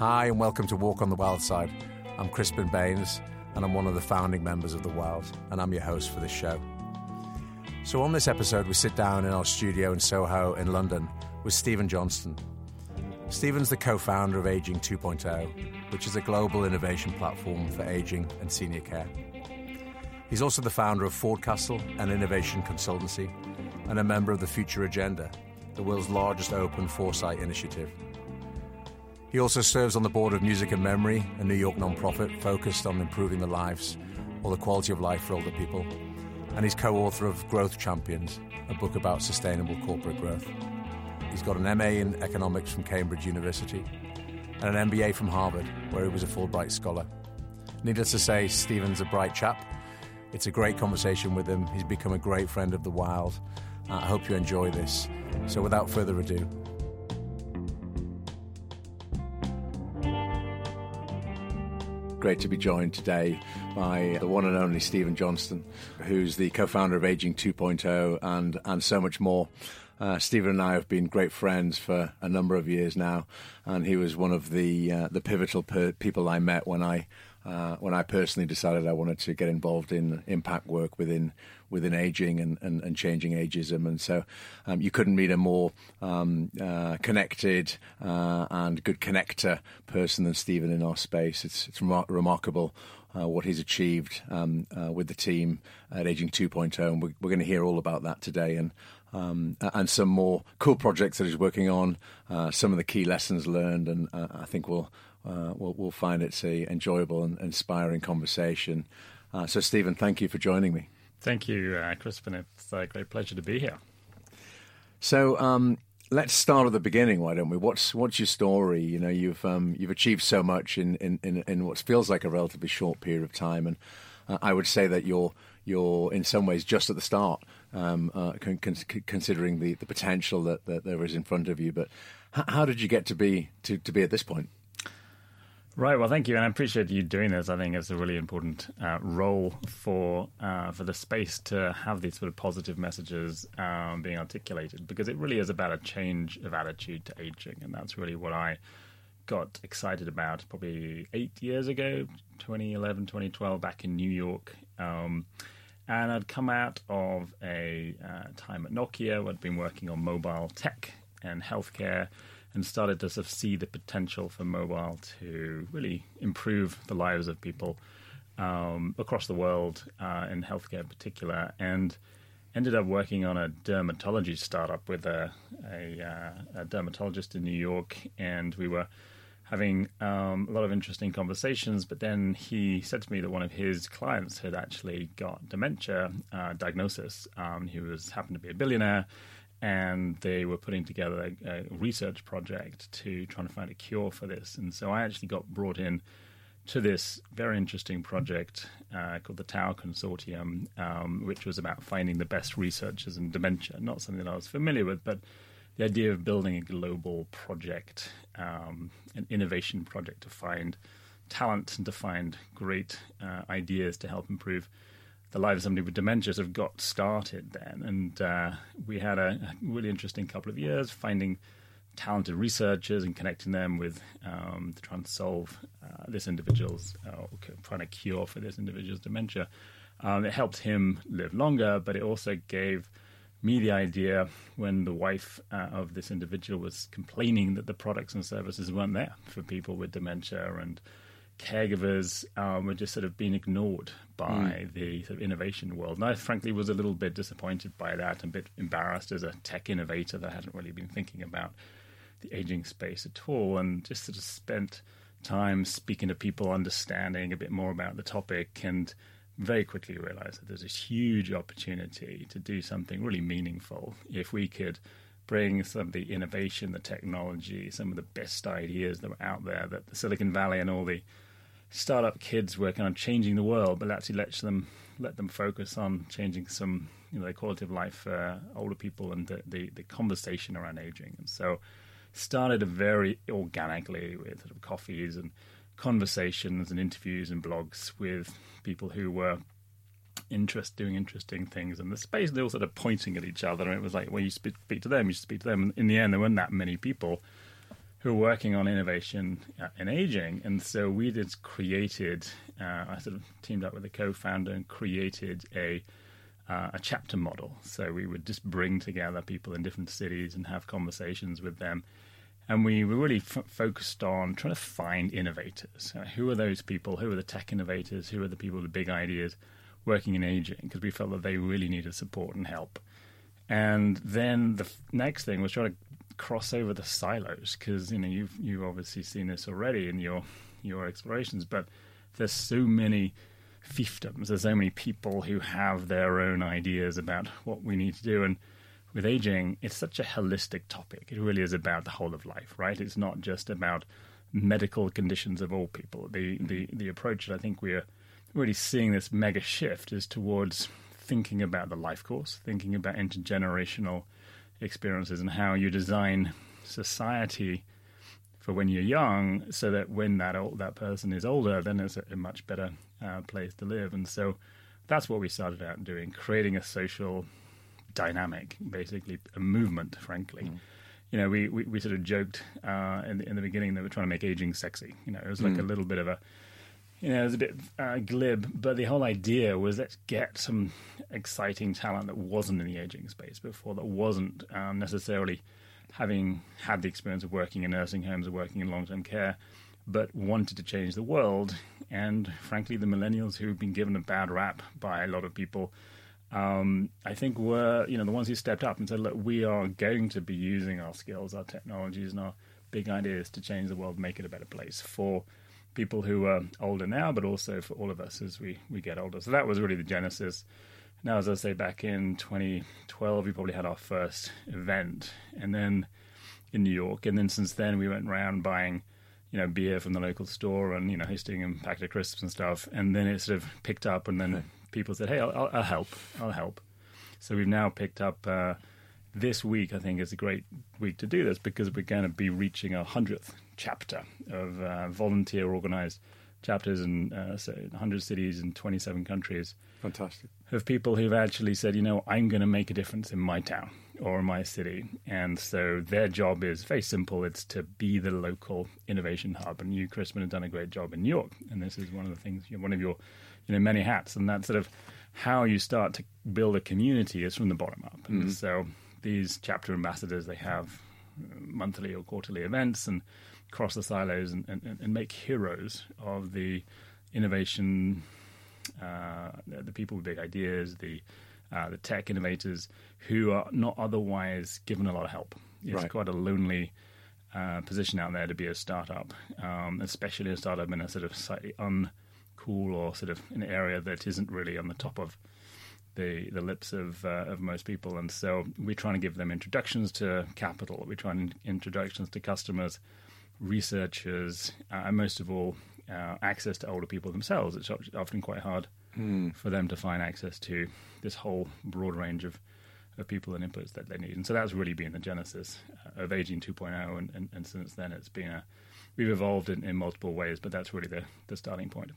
Hi, and welcome to Walk on the Wild Side. I'm Crispin Baines, and I'm one of the founding members of The Wild, and I'm your host for this show. So, on this episode, we sit down in our studio in Soho in London with Stephen Johnston. Stephen's the co founder of Aging 2.0, which is a global innovation platform for aging and senior care. He's also the founder of Fordcastle, an innovation consultancy, and a member of the Future Agenda, the world's largest open foresight initiative. He also serves on the board of Music and Memory, a New York nonprofit focused on improving the lives or the quality of life for older people. And he's co author of Growth Champions, a book about sustainable corporate growth. He's got an MA in economics from Cambridge University and an MBA from Harvard, where he was a Fulbright scholar. Needless to say, Stephen's a bright chap. It's a great conversation with him. He's become a great friend of the wild. I hope you enjoy this. So, without further ado, great to be joined today by the one and only Stephen Johnston, who's the co-founder of Aging 2.0 and and so much more. Uh, Stephen and I have been great friends for a number of years now, and he was one of the uh, the pivotal per- people I met when I uh, when I personally decided I wanted to get involved in impact work within within aging and, and, and changing ageism. And so um, you couldn't meet a more um, uh, connected uh, and good connector person than Stephen in our space. It's, it's remar- remarkable. Uh, what he's achieved um, uh, with the team at Aging 2.0, and we're, we're going to hear all about that today. And um, and some more cool projects that he's working on, uh, some of the key lessons learned, and uh, I think we'll, uh, we'll, we'll find it's a enjoyable and inspiring conversation. Uh, so, Stephen, thank you for joining me. Thank you, uh, Crispin. It's a great pleasure to be here. So, um, let's start at the beginning, why don't we? What's what's your story? You know, you've um, you've achieved so much in, in, in, in, what feels like a relatively short period of time, and uh, I would say that you're you're in some ways just at the start, um, uh, con- con- considering the, the potential that, that there is in front of you. But h- how did you get to be to, to be at this point? Right. Well, thank you, and I appreciate you doing this. I think it's a really important uh, role for uh, for the space to have these sort of positive messages um, being articulated because it really is about a change of attitude to aging, and that's really what I got excited about probably eight years ago, 2011, 2012, back in New York. Um, and I'd come out of a uh, time at Nokia. I'd been working on mobile tech and healthcare and started to sort of see the potential for mobile to really improve the lives of people um, across the world, uh, in healthcare in particular, and ended up working on a dermatology startup with a, a, uh, a dermatologist in New York, and we were having um, a lot of interesting conversations. But then he said to me that one of his clients had actually got dementia uh, diagnosis. Um, he was happened to be a billionaire and they were putting together a, a, research project to try and find a cure for this. And so I actually got brought in to this very interesting project uh, called the Tau Consortium, um, which was about finding the best researchers in dementia. Not something that I was familiar with, but the idea of building a global project, um, an innovation project to find talent and to find great uh, ideas to help improve the life of somebody with dementia sort of got started then. And uh, we had a, really interesting couple of years finding talented researchers and connecting them with um, to try and solve uh, this individual's, uh, find a cure for this individual's dementia. Um, it helped him live longer, but it also gave me the idea when the wife uh, of this individual was complaining that the products and services weren't there for people with dementia and caregivers um, were just sort of being ignored by mm. the sort of innovation world. And I frankly was a little bit disappointed by that, and a bit embarrassed as a tech innovator that hadn't really been thinking about the aging space at all, and just sort of spent time speaking to people, understanding a bit more about the topic, and very quickly realized that there's this huge opportunity to do something really meaningful if we could bring some of the innovation, the technology, some of the best ideas that were out there that the Silicon Valley and all the startup kids working on changing the world, but actually let them let them focus on changing some you know the quality of life for older people and the, the, the conversation around aging. And so started very organically with sort of coffees and conversations and interviews and blogs with people who were interest doing interesting things in the space. They all sort of pointing at each other, and it was like, well, you speak to them, you speak to them. And in the end, there weren't that many people who are working on innovation uh, in aging. And so we just created, uh, I sort of teamed up with a co founder and created a uh, a chapter model. So we would just bring together people in different cities and have conversations with them. And we were really f- focused on trying to find innovators. Uh, who are those people? Who are the tech innovators? Who are the people with big ideas working in aging? Because we felt that they really needed support and help. And then the f- next thing was trying to cross over the silos because you know you've you've obviously seen this already in your your explorations, but there's so many fiefdoms. There's so many people who have their own ideas about what we need to do. And with aging, it's such a holistic topic. It really is about the whole of life, right? It's not just about medical conditions of all people. The the the approach that I think we're really seeing this mega shift is towards thinking about the life course, thinking about intergenerational experiences and how you design society for when you're young, so that when that old, that person is older, then it's a, a much better uh, place to live. And so that's what we started out doing, creating a social dynamic, basically a movement. Frankly, mm. you know, we, we, we sort of joked uh, in, the, in the beginning that we're trying to make aging sexy. You know, it was like mm. a little bit of a you know, it was a bit uh, glib, but the whole idea was let's get some exciting talent that wasn't in the aging space before, that wasn't um, necessarily having had the experience of working in nursing homes or working in long term care, but wanted to change the world. And frankly, the millennials who've been given a bad rap by a lot of people, um, I think were you know the ones who stepped up and said, look, we are going to be using our skills, our technologies, and our big ideas to change the world, make it a better place for people who are older now, but also for all of us as we, we get older. So that was really the genesis. Now, as I say, back in 2012, we probably had our first event, and then in New York, and then since then we went around buying, you know, beer from the local store and you know hosting and packet of crisps and stuff, and then it sort of picked up, and then people said, "Hey, I'll, I'll, help, I'll help." So we've now picked up. Uh, this week, I think, is a great week to do this because we're going to be reaching our hundredth chapter of uh, volunteer organized chapters in uh, 100 cities in 27 countries. Fantastic. Of people who've actually said, you know, I'm going to make a difference in my town or my city. And so their job is very simple it's to be the local innovation hub. And you, Crispin, have done a great job in New York. And this is one of the things, one of your you know, many hats. And that's sort of how you start to build a community is from the bottom up. And mm-hmm. so these chapter ambassadors, they have monthly or quarterly events and cross the silos and, and, and make heroes of the innovation, uh, the people with big ideas, the uh, the tech innovators who are not otherwise given a lot of help. It's right. quite a lonely uh, position out there to be a startup, um, especially a startup in a sort of slightly uncool or sort of an area that isn't really on the top of the the lips of uh, of most people. And so we're trying to give them introductions to capital. We're trying introductions to customers researchers, uh, and most of all, uh, access to older people themselves. It's often quite hard mm. for them to find access to this whole broad range of, of people and inputs that they need. And so that's really been the genesis uh, of Aging 2.0. And, and, and, since then, it's been a, we've evolved in, in multiple ways, but that's really the, the starting point.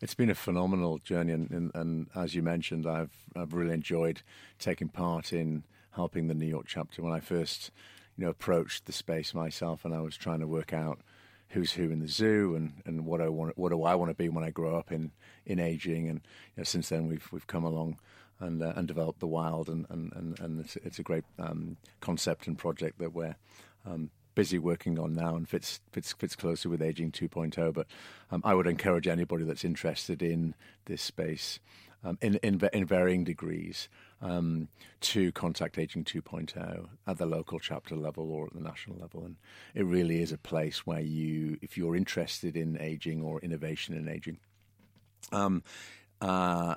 It's been a phenomenal journey, and, and, and, as you mentioned, I've I've really enjoyed taking part in helping the New York chapter. When I first you know, approached the space myself, and I was trying to work out who's who in the zoo and, and what I want, what do I want to be when I grow up in, in aging. And you know, since then, we've we've come along and uh, and developed the wild, and and and, and it's, it's, a great um, concept and project that we're. Um, busy working on now and fits fits fits closely with aging 2.0 but um, I would encourage anybody that's interested in this space um, in, in in varying degrees um, to contact Aging 2.0 at the local chapter level or at the national level. And it really is a place where you, if you're interested in aging or innovation in aging, um, uh,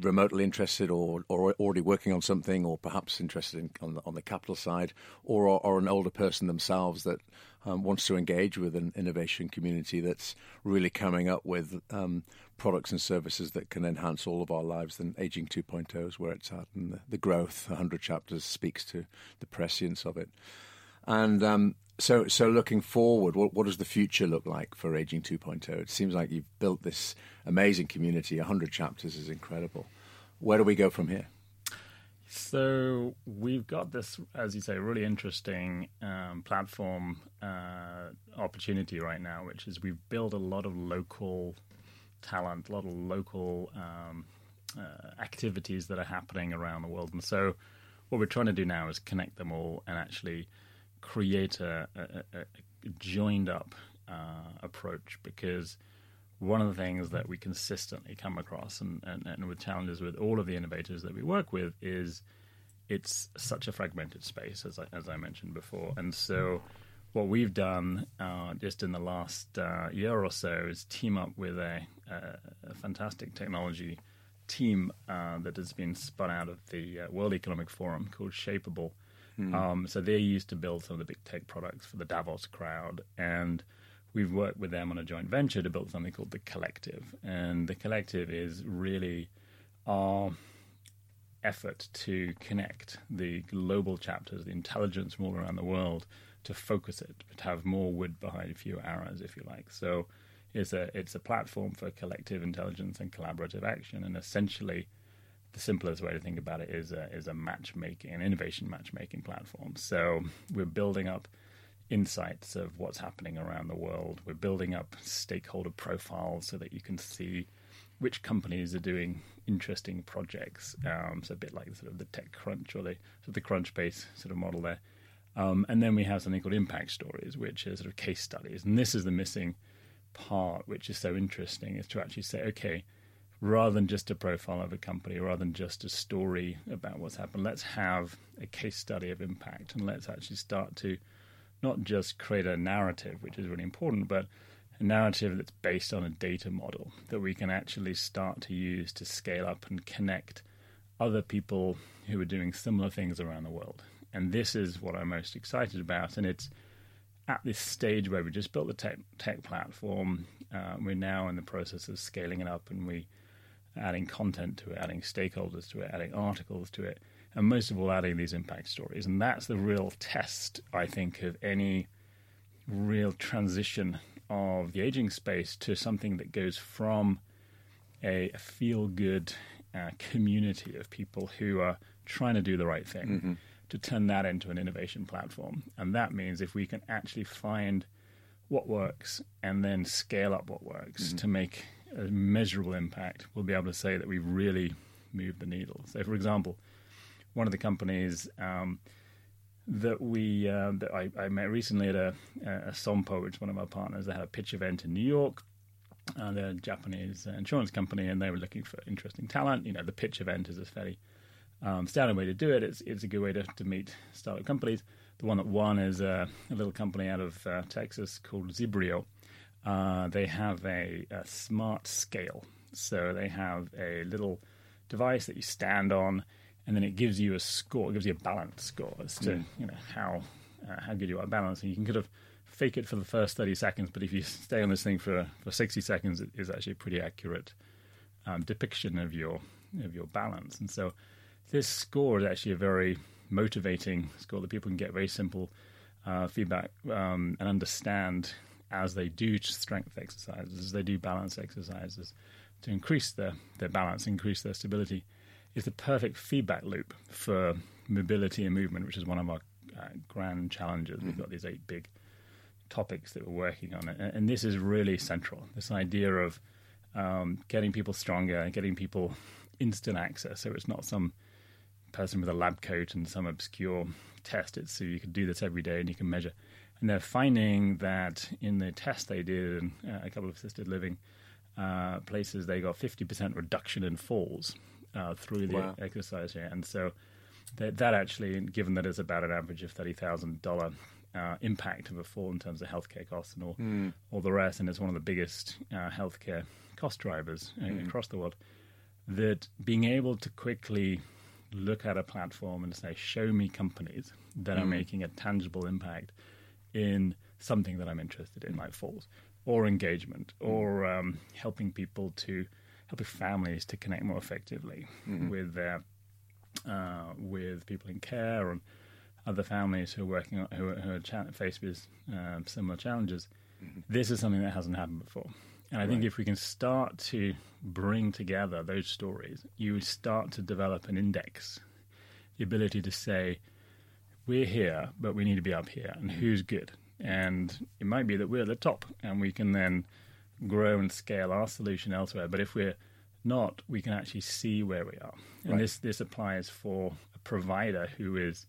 remotely interested or, or already working on something, or perhaps interested in, on, the, on the capital side, or, or an older person themselves that um, wants to engage with an innovation community that's really coming up with um, products and services that can enhance all of our lives, then Aging 2.0 is where it's at. And the, the growth, 100 chapters, speaks to the prescience of it. And um, so, so looking forward, what, what, does the future look like for Aging 2.0? It seems like you've built this amazing community. 100 chapters is incredible. Where do we go from here? So we've got this, as you say, really interesting um, platform uh, opportunity right now, which is we've built a lot of local talent, a lot of local um, uh, activities that are happening around the world, and so what we're trying to do now is connect them all and actually create a, a, a joined up uh, approach because one of the things that we consistently come across and, and, and with challenges with all of the innovators that we work with is it's such a fragmented space as I, as I mentioned before and so what we've done uh, just in the last uh, year or so is team up with a, a, fantastic technology team uh, that has been spun out of the uh, World Economic Forum called Shapeable. Mm. Um, so they're used to build some of the big tech products for the Davos crowd, and we've worked with them on a joint venture to build something called the Collective. And the Collective is really our effort to connect the global chapters, the intelligence from all around the world, to focus it, to have more wood behind fewer arrows, if you like. So it's a it's a platform for collective intelligence and collaborative action, and essentially, the simplest way to think about it is a, is a matchmaking, an innovation matchmaking platform. So we're building up insights of what's happening around the world. We're building up stakeholder profiles so that you can see which companies are doing interesting projects. Um, so a bit like sort of the TechCrunch or the sort of the Crunchbase sort of model there. Um, and then we have something called impact stories, which are sort of case studies. And this is the missing part, which is so interesting, is to actually say, okay, rather than just a profile of a company, rather than just a story about what's happened, let's have a case study of impact and let's actually start to not just create a narrative, which is really important, but a narrative that's based on a data model that we can actually start to use to scale up and connect other people who are doing similar things around the world. And this is what I'm most excited about. And it's at this stage where we just built the tech, tech platform. Uh, we're now in the process of scaling it up and we adding content to it, adding stakeholders to it, adding articles to it, and most of all, adding these impact stories. And that's the real test, I think, of any real transition of the aging space to something that goes from a, a feel good uh, community of people who are trying to do the right thing. Mm-hmm to turn that into an innovation platform. And that means if we can actually find what works and then scale up what works mm-hmm. to make a measurable impact, we'll be able to say that we've really moved the needle. So, for example, one of the companies um, that we uh, that I, I, met recently at a, a Sompo, which is one of our partners, they had a pitch event in New York. Uh, they're a Japanese insurance company, and they were looking for interesting talent. You know, the pitch event is a fairly um, standard way to do it. It's, it's a good way to, to meet startup companies. The one that won is a, a little company out of uh, Texas called Zibrio. Uh, they have a, a, smart scale. So they have a little device that you stand on, and then it gives you a score. It gives you a balance score as to mm. you know how uh, how good you are. And you can kind of fake it for the first thirty seconds, but if you stay on this thing for for sixty seconds, it is actually a pretty accurate um, depiction of your of your balance. And so this score is actually a very motivating score that people can get very simple uh, feedback um, and understand as they do strength exercises, as they do balance exercises to increase their, their balance, increase their stability, is the perfect feedback loop for mobility and movement, which is one of our uh, grand challenges. Mm-hmm. We've got these eight big topics that we're working on, and, and this is really central. This idea of um, getting people stronger, getting people instant access, so it's not some person with a lab coat and some obscure test. It's so you can do this every day and you can measure. And they're finding that in the test they did in uh, a couple of assisted living uh, places, they got 50% reduction in falls uh, through the wow. exercise here. And so that, that, actually, given that it's about an average of $30,000 uh, impact of a fall in terms of healthcare costs and all, mm. all the rest, and it's one of the biggest uh, healthcare cost drivers mm. across the world, that being able to quickly look at a platform and say, show me companies that mm. are making a tangible impact in something that I'm interested in, like falls, or engagement, mm. or um, helping people to helping families to connect more effectively mm-hmm. with their uh, with people in care and other families who are working on, who are, who are cha- faced with uh, similar challenges. Mm-hmm. This is something that hasn't happened before. And I right. think if we can start to bring together those stories, you start to develop an index the ability to say, we're here, but we need to be up here, and who's good? And it might be that we're at the top, and we can then grow and scale our solution elsewhere. But if we're not, we can actually see where we are. And Right. this this applies for a provider who is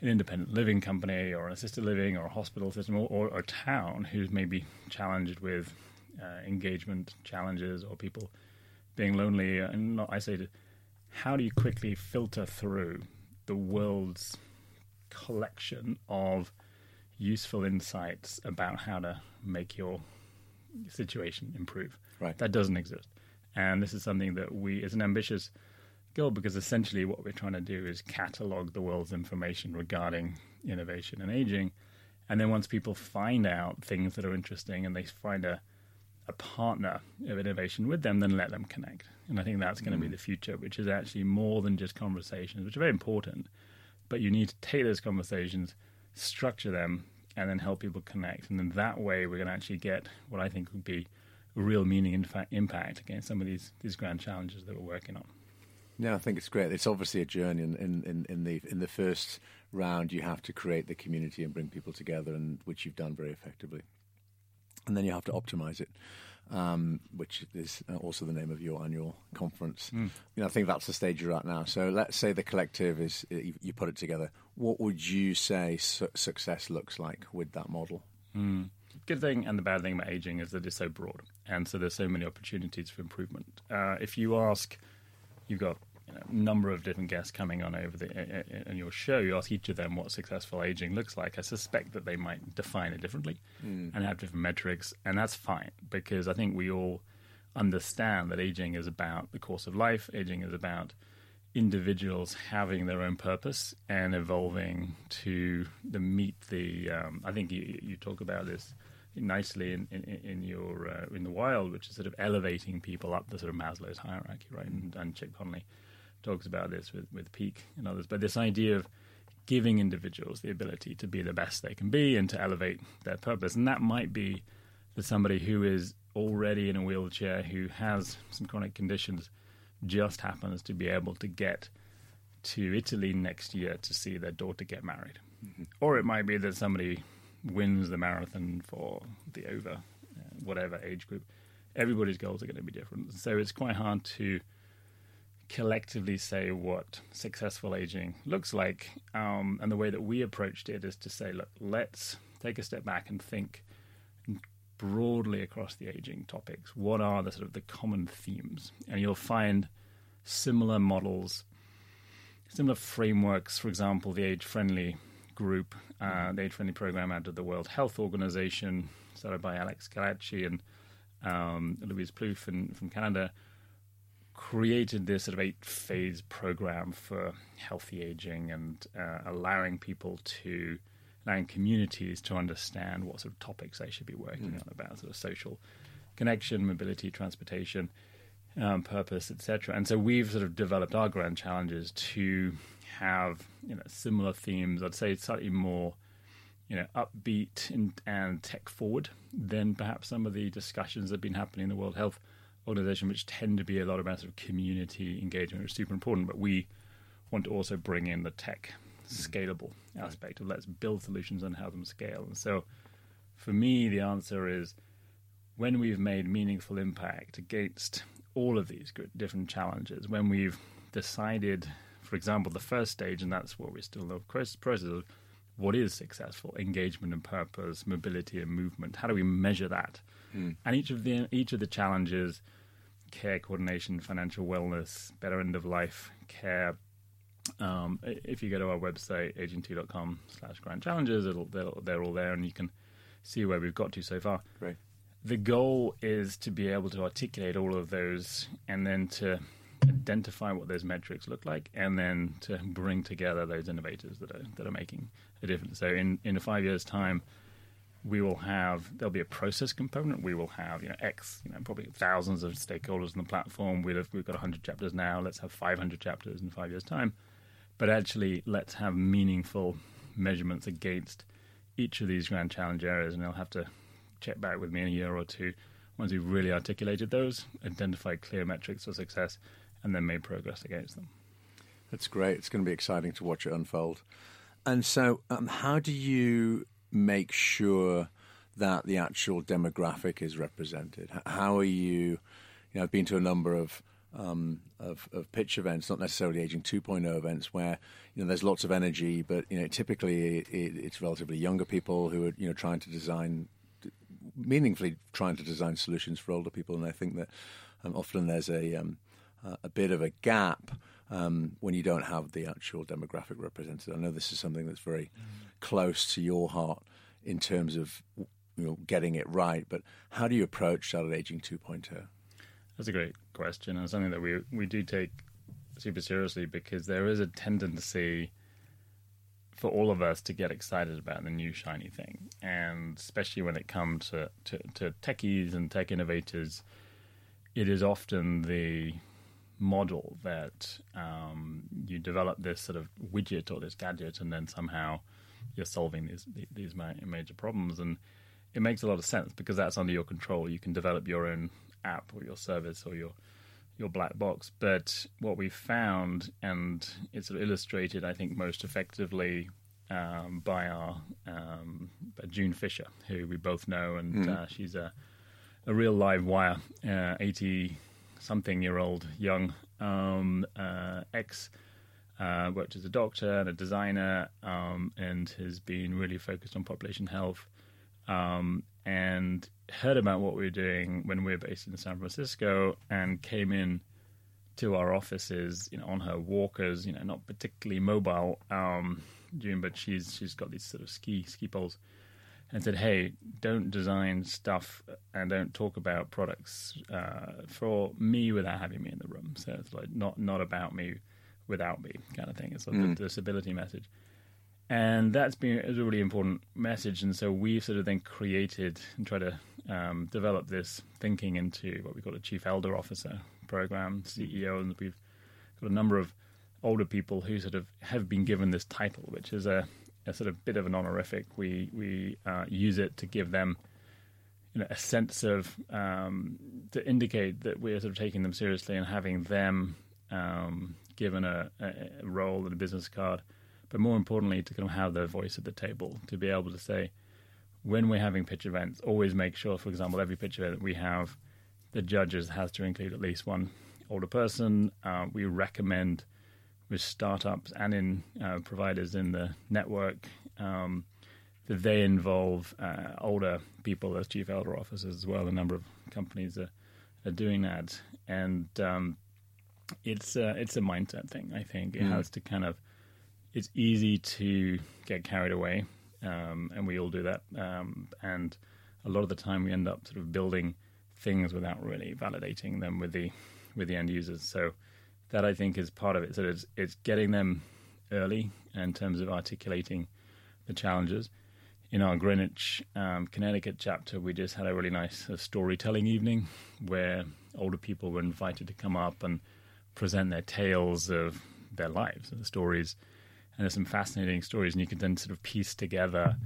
an independent living company or an assisted living or a hospital system or, or a town who's maybe challenged with uh, engagement challenges or people being lonely. And not, I say, how do you quickly filter through the world's collection of useful insights about how to make your situation improve? Right. That doesn't exist. And this is something that we, as an ambitious goal, because essentially what we're trying to do is catalog the world's information regarding innovation and aging. And then once people find out things that are interesting and they find a, a partner of innovation with them, then let them connect. And I think that's going to be mm. the future, which is actually more than just conversations, which are very important. But you need to take those conversations, structure them, and then help people connect. And then that way, we're going to actually get what I think would be a real meaning and impact against some of these, these grand challenges that we're working on. Yeah, I think it's great. It's obviously a journey. In, in, in the in the first round, you have to create the community and bring people together, and which you've done very effectively. And then you have to optimize it, um, which is also the name of your annual conference. You know, I think that's the stage you're at now. So let's say the collective is you, you put it together. What would you say su- success looks like with that model? good thing and the bad thing about aging is that it's so broad, and so there's so many opportunities for improvement. Uh, if you ask, you've got you know, number of different guests coming on over the in, your show. You ask each of them what successful aging looks like. I suspect that they might define it differently and have different metrics, and that's fine because I think we all understand that aging is about the course of life. Aging is about individuals having their own purpose and evolving to the meet the. Um, I think you, you talk about this nicely in, in, in your uh, in the wild, which is sort of elevating people up the sort of Maslow's hierarchy, right? And, and Chip Conley talks about this with with Peak and others. But this idea of giving individuals the ability to be the best they can be and to elevate their purpose, and that might be that somebody who is already in a wheelchair who has some chronic conditions just happens to be able to get to Italy next year to see their daughter get married. Or it might be that somebody wins the marathon for the over uh, whatever age group. Everybody's goals are going to be different. So it's quite hard to collectively say what successful aging looks like. Um, and the way that we approached it is to say, look, let's take a step back and think broadly across the aging topics. What are the sort of the common themes? And you'll find similar models, similar frameworks. For example, the age friendly group, uh, the age friendly program out of the World Health Organization, started by Alex Kalache and um, Louise Plouffe from Canada, created this sort of eight phase program for healthy aging and uh, allowing people to allowing communities to understand what sort of topics they should be working on about sort of social connection, mobility, transportation, um, purpose, etc. And so we've sort of developed our grand challenges to have you know similar themes. I'd say slightly more you know upbeat and, and tech forward than perhaps some of the discussions that have been happening in the World Health Organization, which tend to be a lot about sort of community engagement, which is super important. But we want to also bring in the tech mm-hmm. scalable aspect of let's build solutions and have them scale. And so for me, the answer is when we've made meaningful impact against all of these different challenges, when we've decided, for example, the first stage, and that's what we're still in the process of, what is successful engagement and purpose, mobility and movement? How do we measure that? And each of the each of the challenges, care coordination, financial wellness, better end of life care. Um, if you go to our website aging2.com slash grand challenges, it'll they're, they're all there, and you can see where we've got to so far. Great. The goal is to be able to articulate all of those and then to identify what those metrics look like and then to bring together those innovators that are that are making a difference. So in, in five years' time, we will have there'll be a process component. We will have you know X, you know probably thousands of stakeholders on the platform. We'll have, we've got 100 chapters now. Let's have 500 chapters in five years' time. But actually, let's have meaningful measurements against each of these grand challenge areas, and they'll have to check back with me in a year or two once we've really articulated those, identified clear metrics for success, and then made progress against them. That's great. It's going to be exciting to watch it unfold. And so, um, how do you make sure that the actual demographic is represented? How are you? You know, I've been to a number of um, of, of, pitch events, not necessarily aging 2.0 events, where you know there's lots of energy, but you know typically it, it's relatively younger people who are you know trying to design meaningfully trying to design solutions for older people, and I think that um, often there's a um, a bit of a gap um, when you don't have the actual demographic represented. I know this is something that's very close to your heart in terms of you know getting it right, but how do you approach Startup Aging 2.0? That's a great question, and something that we we do take super seriously because there is a tendency for all of us to get excited about the new shiny thing, and especially when it comes to, to, to techies and tech innovators, it is often the model that um, you develop this sort of widget or this gadget, and then somehow you're solving these these major problems, and it makes a lot of sense because that's under your control. You can develop your own app or your service or your your black box. But what we found, and it's illustrated, I think, most effectively um, by our um, by June Fisher, who we both know, and mm. uh, she's a a real live wire, eighty uh, something year old young um, uh, ex. Uh, worked as a doctor and a designer, um, and has been really focused on population health. Um, and heard about what we were doing when we were based in San Francisco and came in to our offices, you know, on her walkers, you know, not particularly mobile, um, June, but she's she's got these sort of ski ski poles, and said, "Hey, don't design stuff and don't talk about products uh, for me without having me in the room." So it's like not not about me without me kind of thing. It's like mm. the disability message and that's been a really important message. And so we've sort of then created and tried to um, develop this thinking into what we call a chief elder officer program, CEO, and we've got a number of older people who sort of have been given this title, which is a, a sort of bit of an honorific. We we uh, use it to give them. You know, a sense of um, to indicate that we're sort of taking them seriously and having them um, given a, a, role and a business card but more importantly, to kind of have their voice at the table, to be able to say, when we're having pitch events, always make sure, for example, every pitch event that we have, the judges has to include at least one older person. Uh, we recommend with startups and in uh, providers in the network um, that they involve uh, older people as chief elder officers as well. A number of companies are, are doing that, and um, it's uh, it's a mindset thing. I think it mm. has to kind of it's easy to get carried away, um, and we all do that. Um, and a lot of the time, we end up sort of building things without really validating them with the with the end users. So that I think is part of it. So it's it's getting them early in terms of articulating the challenges. In our Greenwich, um, Connecticut chapter, we just had a really nice uh, storytelling evening where older people were invited to come up and present their tales of their lives and the stories and there's some fascinating stories, and you can then sort of piece together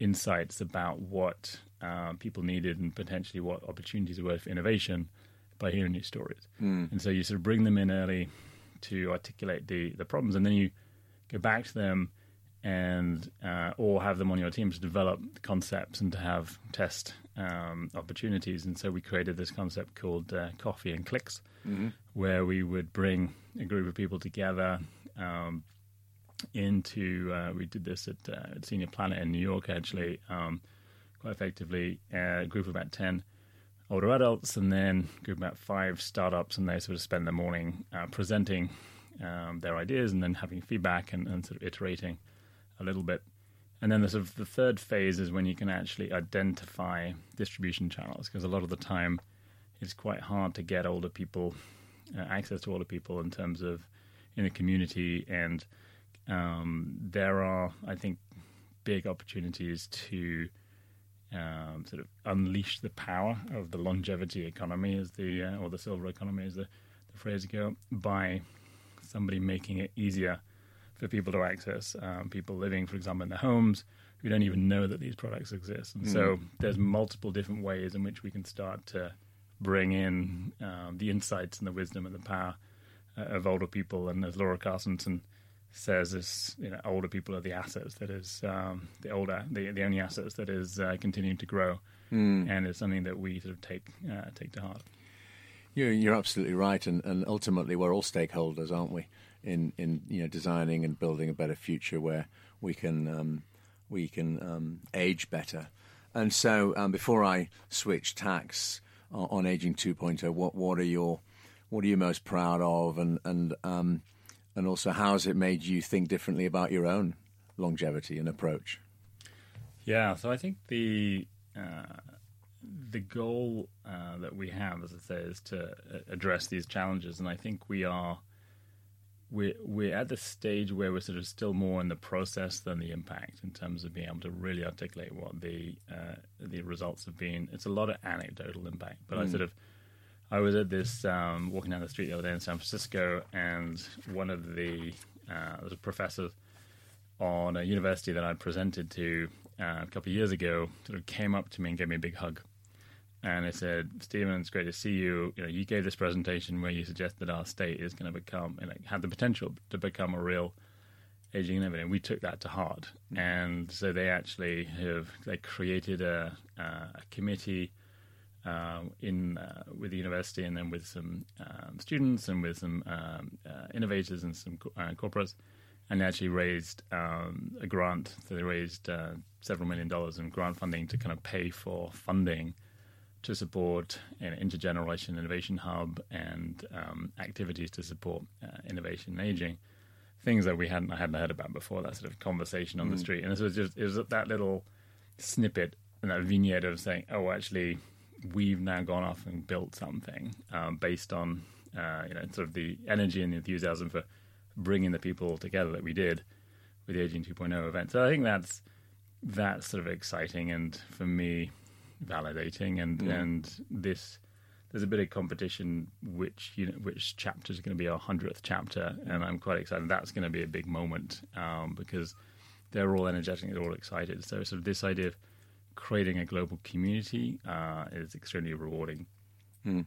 insights about what uh, people needed and potentially what opportunities were for innovation by hearing these stories. Mm. And so you sort of bring them in early to articulate the the problems, and then you go back to them and uh, or have them on your team to develop concepts and to have test um, opportunities. And so we created this concept called uh, Coffee and Clicks, mm-hmm. where we would bring a group of people together. Um, into uh, we did this at, uh, at, Senior Planet in New York actually um, quite effectively a group of about 10 older adults and then group about five startups and they sort of spend the morning uh, presenting um, their ideas and then having feedback and, and, sort of iterating a little bit. And then the sort of the third phase is when you can actually identify distribution channels because a lot of the time it's quite hard to get older people uh, access to older people in terms of in the community. And um, there are, I think, big opportunities to um, sort of unleash the power of the longevity economy, as the uh, or the silver economy, as the, the phrase go, by somebody making it easier for people to access. Um, people living, for example, in their homes who don't even know that these products exist, and mm. so there's multiple different ways in which we can start to bring in um, the insights and the wisdom and the power uh, of older people, and as Laura Carstensen says, is you know older people are the assets that is um, the older the the only assets that is uh, continuing to grow, mm. and it's something that we sort of take uh, take to heart. You're, you're absolutely right, and, and ultimately we're all stakeholders, aren't we? In in you know designing and building a better future where we can um, we can um, age better. And so, um, before I switch tacks on, on aging 2.0, what what are your what are you most proud of, and and um, and also how has it made you think differently about your own longevity and approach? Yeah, so I think the uh, the goal uh, that we have, as I say, is to uh, address these challenges, and I think we are we're we're at the stage where we're sort of still more in the process than the impact in terms of being able to really articulate what the uh, the results have been. It's a lot of anecdotal impact, but mm. I sort of I was at this um, walking down the street the other day in San Francisco, and one of the uh, was a professor on a university that I presented to uh, a couple of years ago. Sort of came up to me and gave me a big hug, and I said, "Stephen, it's great to see you. You know, you gave this presentation where you suggested our state is going to become, and it had the potential to become a real." aging. And we took that to heart, and so they actually have they created a, uh, a committee uh, in uh, with the university, and then with some um, students and with some um, uh, innovators and some uh, corporates, and they actually raised um, a grant. So they raised uh, several million dollars in grant funding to kind of pay for funding to support an intergenerational innovation hub and um, activities to support uh, innovation and aging. Things that we hadn't I hadn't heard about before. That sort of conversation on mm. the street, and this was just it was that little snippet and that vignette of saying, "Oh, actually, we've now gone off and built something um, based on uh, you know sort of the energy and the enthusiasm for bringing the people together that we did with the Aging 2.0 event. So I think that's that's sort of exciting and for me validating and mm. and this there's a bit of competition which you know which chapter is going to be our hundredth chapter and I'm quite excited that's going to be a big moment um, because they're all energetic they're all excited so sort of this idea of creating a global community uh, is extremely rewarding. Hmm.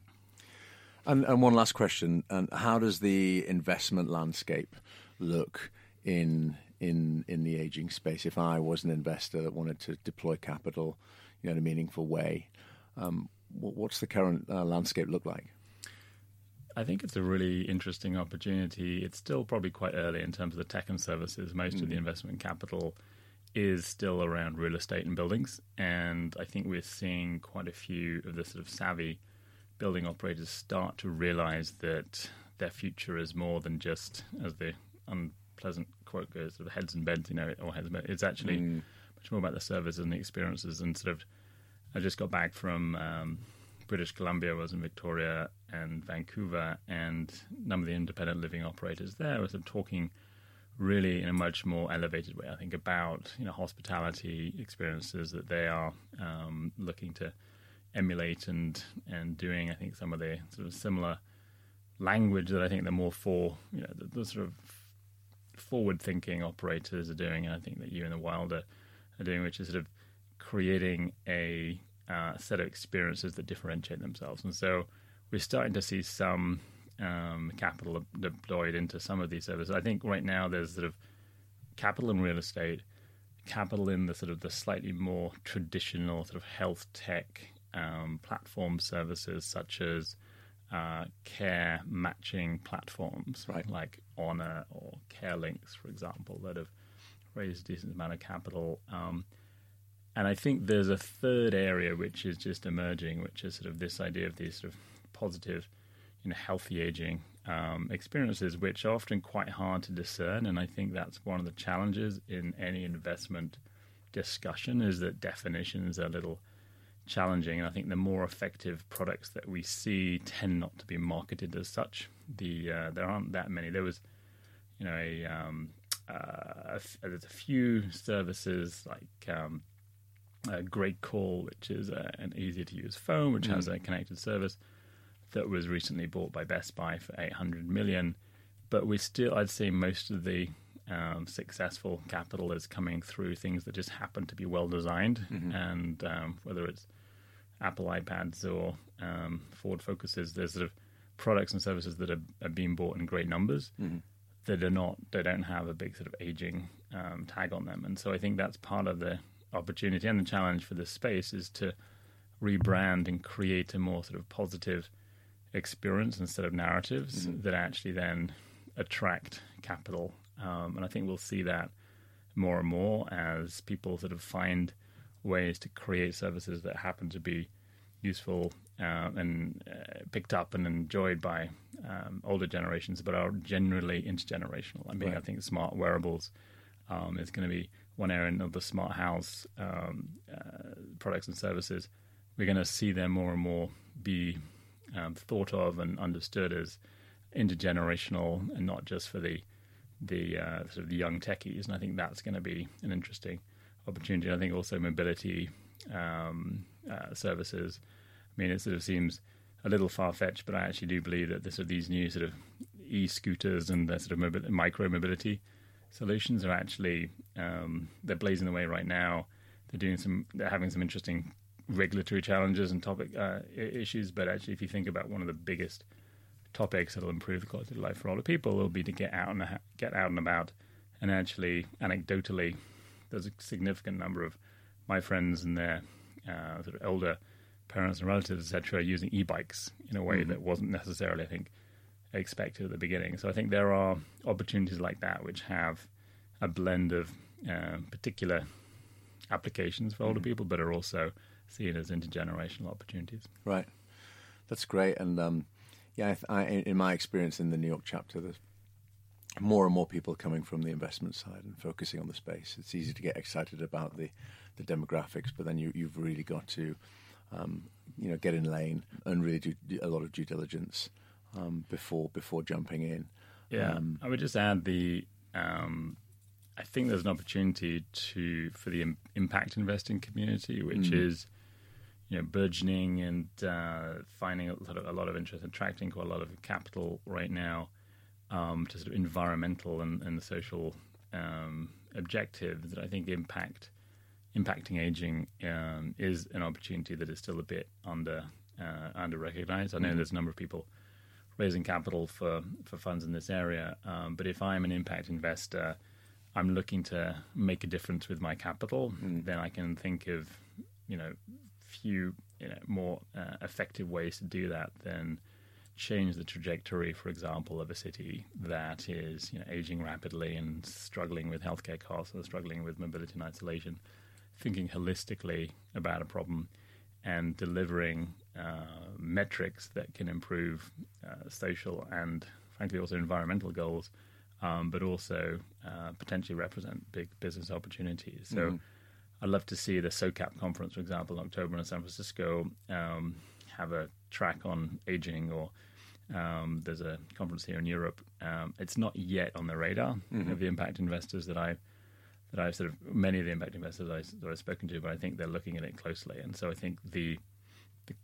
And, and, one last question: and how does the investment landscape look in in in the aging space? If I was an investor that wanted to deploy capital, you know, in a meaningful way, um, what's the current uh, landscape look like? I think it's a really interesting opportunity. It's still probably quite early in terms of the tech and services. Most mm. of the hmm. investment capital is still around real estate and buildings. And I think we're seeing quite a few of the sort of savvy building operators start to realize that their future is more than just, as the unpleasant quote goes, sort of heads and beds, you know, or heads and beds. It's actually mm. much more about the services and the experiences. And sort of, I just got back from um, British Columbia, I was in Victoria and Vancouver, and a number of the independent living operators there were sort of talking – really in a much more elevated way. I think about you know hospitality experiences that they are um, looking to emulate and and doing. I think some of the sort of similar language that I think the more for you know the, the sort of forward thinking operators are doing. And I think that you and the Wild are, are doing, which is sort of creating a uh, set of experiences that differentiate themselves. And so we're starting to see some um, capital deployed into some of these services. I think right now there's sort of capital in real estate, capital in the sort of the slightly more traditional sort of health tech um, platform services such as uh, care matching platforms right. like Honor or CareLinx, for example, that have raised a decent amount of capital. Um, and I think there's a third area which is just emerging, which is sort of this idea of these sort of positive – you know, healthy aging um, experiences, which are often quite hard to discern. And I think that's one of the challenges in any investment discussion is that definitions are a little challenging. And I think the more effective products that we see tend not to be marketed as such. The uh, there aren't that many. There was, you know, a, um, uh, a there's a few services like. Um, GreatCall, which is uh, an easy to use phone, which mm. has a connected service that was recently bought by Best Buy for 800 million. But we still, I'd say, most of the um, successful capital is coming through things that just happen to be well designed, mm-hmm. and um, whether it's Apple iPads or um, Ford Focuses, there's sort of products and services that are, are being bought in great numbers Mm-hmm. that are not they don't have a big sort of aging um, tag on them, and so I think that's part of the opportunity and the challenge for this space is to rebrand and create a more sort of positive experience instead of narratives Mm-hmm. that actually then attract capital. Um, and I think we'll see that more and more as people sort of find ways to create services that happen to be useful uh, and uh, picked up and enjoyed by um, older generations, but are generally intergenerational. I mean, Right. I think smart wearables um, is going to be one area of the smart house um, uh, products and services. We're going to see them more and more be um, thought of and understood as intergenerational and not just for the the uh, sort of the young techies. And I think that's going to be an interesting opportunity. I think also mobility um, uh, services. I mean, it sort of seems a little far fetched, but I actually do believe that this, sort of these new sort of e-scooters and the sort of mobi- micro mobility solutions are actually um, they're blazing the way right now. They're doing some, they're having some interesting regulatory challenges and topic uh, issues. But actually, if you think about one of the biggest topics that'll improve the quality of life for older people, will be to get out and ha- get out and about, and actually, anecdotally, there's a significant number of my friends and their uh, sort of older parents and relatives, etc., using e-bikes in a way that wasn't necessarily, I think, expected at the beginning. So I think there are opportunities like that which have a blend of uh, particular applications for older people, but are also seen as intergenerational opportunities. Right. That's great. And um, yeah, I, I, in my experience in the New York chapter, there's more and more people coming from the investment side and focusing on the space. It's easy to get excited about the, the demographics, but then you, you've really got to, um, you know, get in lane and really do a lot of due diligence um, before before jumping in. Yeah, Um, I would just add the. Um, I think there's an opportunity to for the impact investing community, which is you know burgeoning and uh, finding a lot, of, a lot of interest, attracting quite a lot of capital right now um, to sort of environmental and, and social um, objectives. That I think impact impacting aging um, is an opportunity that is still a bit under uh, under recognized. I know there's a number of people raising capital for, for funds in this area. Um, but if I'm an impact investor, I'm looking to make a difference with my capital, then I can think of, you know, few you know, more uh, effective ways to do that than change the trajectory, for example, of a city that is you know, aging rapidly and struggling with healthcare costs and struggling with mobility and isolation. Thinking holistically about a problem and delivering uh, metrics that can improve uh, social and, frankly, also environmental goals, um, but also uh, potentially represent big business opportunities. So I'd love to see the SOCAP conference, for example, in October in San Francisco, um, have a track on aging or um, there's a conference here in Europe. Um, it's not yet on the radar of the impact investors that I that I've sort of many of the impact investors I, that I've spoken to, but I think they're looking at it closely. And so I think the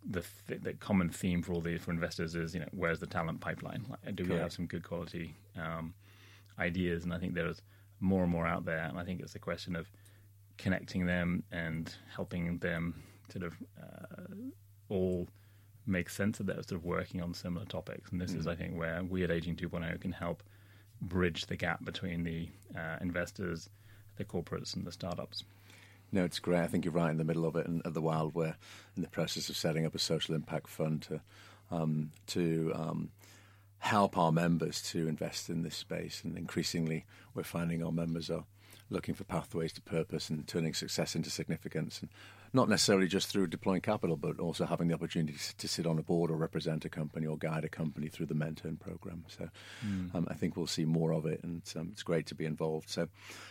the the, the common theme for all the for investors is you know where's the talent pipeline? Like, do we have some good quality um, ideas? And I think there's more and more out there. And I think it's a question of connecting them and helping them sort of uh, all make sense of that, sort of working on similar topics. And this is, I think, where we at Aging 2.0 can help bridge the gap between the uh, investors, the corporates, and the startups. No, it's great. I think you're right in the middle of it. And at the Wild, we're in the process of setting up a social impact fund to um, to um, help our members to invest in this space. And increasingly, we're finding our members are looking for pathways to purpose and turning success into significance. And not necessarily just through deploying capital, but also having the opportunity to, sit on a board or represent a company or guide a company through the Mentone program. So um, I think we'll see more of it, and um, it's great to be involved. So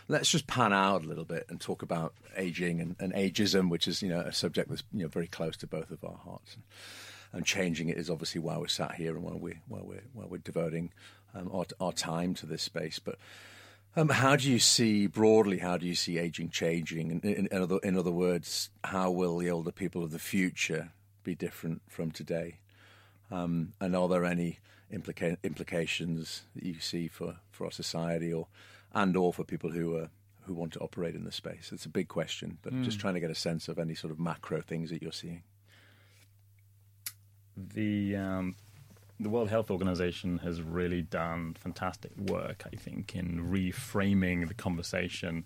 let's just pan out a little bit and talk about aging and, and ageism, which is you know a subject that's you know very close to both of our hearts. And changing it is obviously why we're sat here and why we why we're why we're devoting um, our, our time to this space. But um, how do you see broadly? How do you see aging changing? In, in, in, other, in other words, how will the older people of the future be different from today? Um, and are there any implica- implications that you see for, for our society, or and or for people who are who want to operate in the space? It's a big question, but just trying to get a sense of any sort of macro things that you're seeing. the um, the World Health Organization has really done fantastic work, I think, in reframing the conversation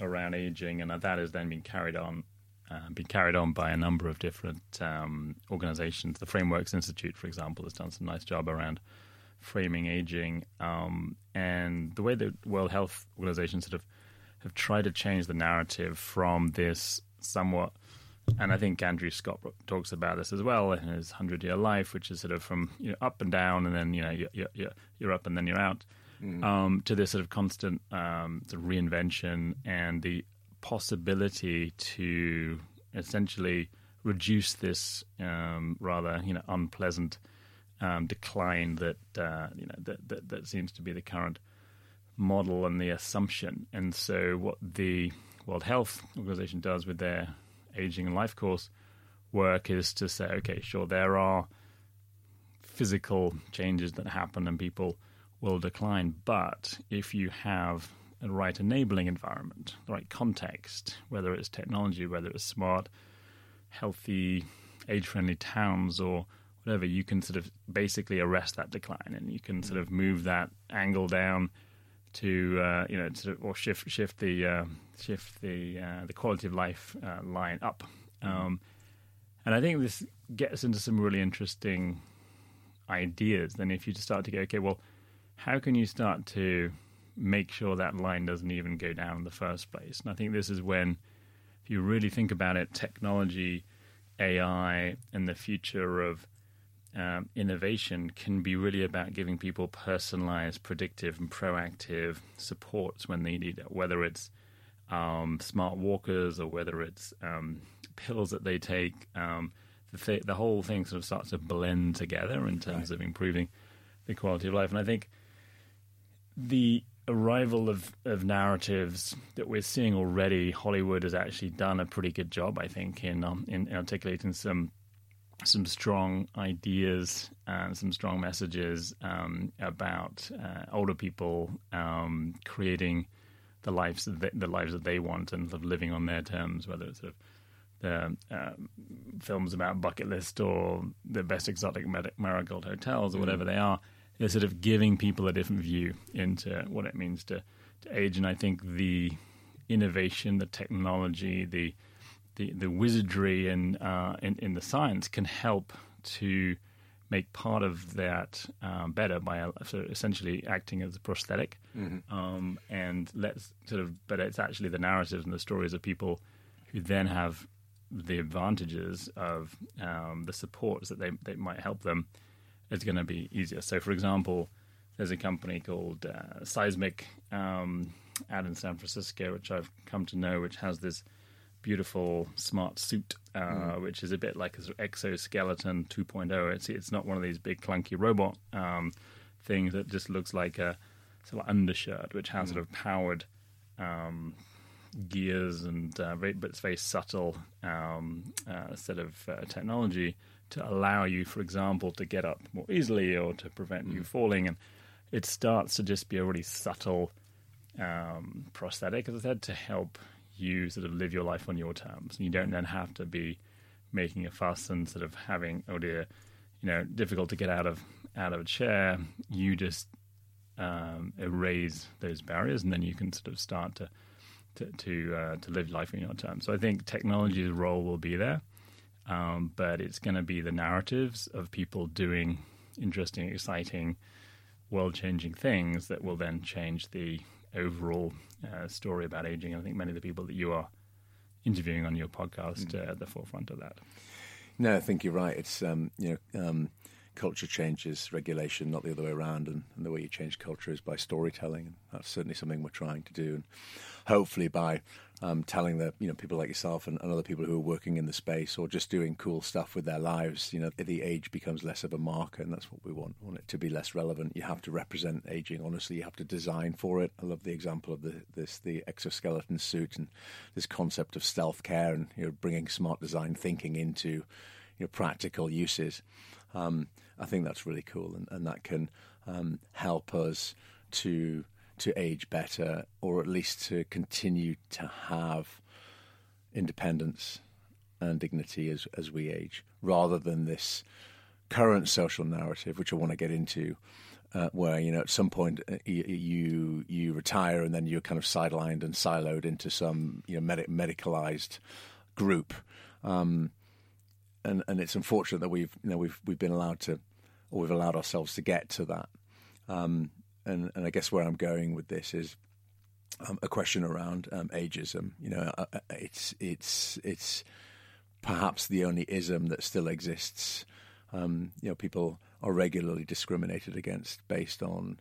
around aging, and that has then been carried on. Uh, been carried on by a number of different um, organizations. The Frameworks Institute, for example, has done some nice job around framing aging, um, and the way the World Health Organization sort of have tried to change the narrative from this somewhat and I think Andrew Scott talks about this as well in his hundred year life, which is sort of from you know, up and down, and then you know you're, you're, you're up and then you're out, mm. um, to this sort of constant um, sort of reinvention and the possibility to essentially reduce this um, rather you know unpleasant um, decline that uh, you know that, that that seems to be the current model and the assumption. And so, what the World Health Organization does with their aging and life course work is to say, okay, sure, there are physical changes that happen and people will decline, but if you have a right enabling environment, the right context, whether it's technology, whether it's smart, healthy, age friendly towns or whatever, you can sort of basically arrest that decline and you can sort of move that angle down to uh, you know to, or shift shift the uh, shift the uh, the quality of life uh, line up, um, and I think this gets into some really interesting ideas. Then if you start to go, okay, well, how can you start to make sure that line doesn't even go down in the first place? And I think this is when, if you really think about it, technology, AI, and the future of um, innovation can be really about giving people personalized, predictive, and proactive supports when they need it, whether it's um, smart walkers or whether it's um, pills that they take. Um, the, th- the, whole thing sort of starts to blend together in terms right. of improving the quality of life. And I think the arrival of, of narratives that we're seeing already, Hollywood has actually done a pretty good job, I think, in, um, in articulating some some strong ideas and some strong messages um, about uh, older people um, creating the lives that they, the lives that they want and sort of living on their terms, whether it's sort of the uh, films about bucket list or the best exotic marigold hotels or mm. whatever they are. They're sort of giving people a different view into what it means to, to age, and I think the innovation, the technology, the the, the wizardry in, uh, in, in the science can help to make part of that um, better by uh, sort of essentially acting as a prosthetic. Mm-hmm. Um, and let's sort of, but it's actually the narratives and the stories of people who then have the advantages of um, the supports that they, they might help them. It's going to be easier. So, for example, there's a company called uh, Seismic um, out in San Francisco, which I've come to know, which has this beautiful smart suit, uh, mm. which is a bit like an exoskeleton 2.0. It's it's not one of these big clunky robot um, things that just looks like a sort of undershirt, which has mm. sort of powered um, gears and uh, very, but it's very subtle um, uh, set of uh, technology to allow you, for example, to get up more easily or to prevent mm. you falling, and it starts to just be a really subtle um, prosthetic, as I said, to help you sort of live your life on your terms. And you don't then have to be making a fuss and sort of having, oh dear, you know, difficult to get out of out of a chair. You just um, erase those barriers, and then you can sort of start to to to, uh, to live life on your terms. So I think technology's role will be there, um, but it's going to be the narratives of people doing interesting, exciting, world-changing things that will then change the overall uh, story about aging. And I think many of the people that you are interviewing on your podcast mm. uh, at the forefront of that. No, I think you're right. It's um, you know um, culture changes regulation, not the other way around. And, and, the way you change culture is by storytelling. And that's certainly something we're trying to do. And hopefully by um, telling the you know people like yourself and, and, other people who are working in the space or just doing cool stuff with their lives, you know, the age becomes less of a marker, and that's what we want. We want it to be less relevant. You have to represent aging. Honestly, you have to design for it. I love the example of the this the exoskeleton suit and this concept of stealth care and you know bringing smart design thinking into you know practical uses. Um, I think that's really cool, and, and that can um, help us to to age better, or at least to continue to have independence and dignity as as we age, rather than this current social narrative, which I want to get into, uh, where you know at some point uh, you, you retire and then you're kind of sidelined and siloed into some you know med- medicalized group, um, and and it's unfortunate that we've you know we've we've been allowed to or we've allowed ourselves to get to that, um, and and I guess where I'm going with this is. Um, a question around um, ageism. You know, uh, uh it's it's it's perhaps the only ism that still exists. Um, you know, people are regularly discriminated against based on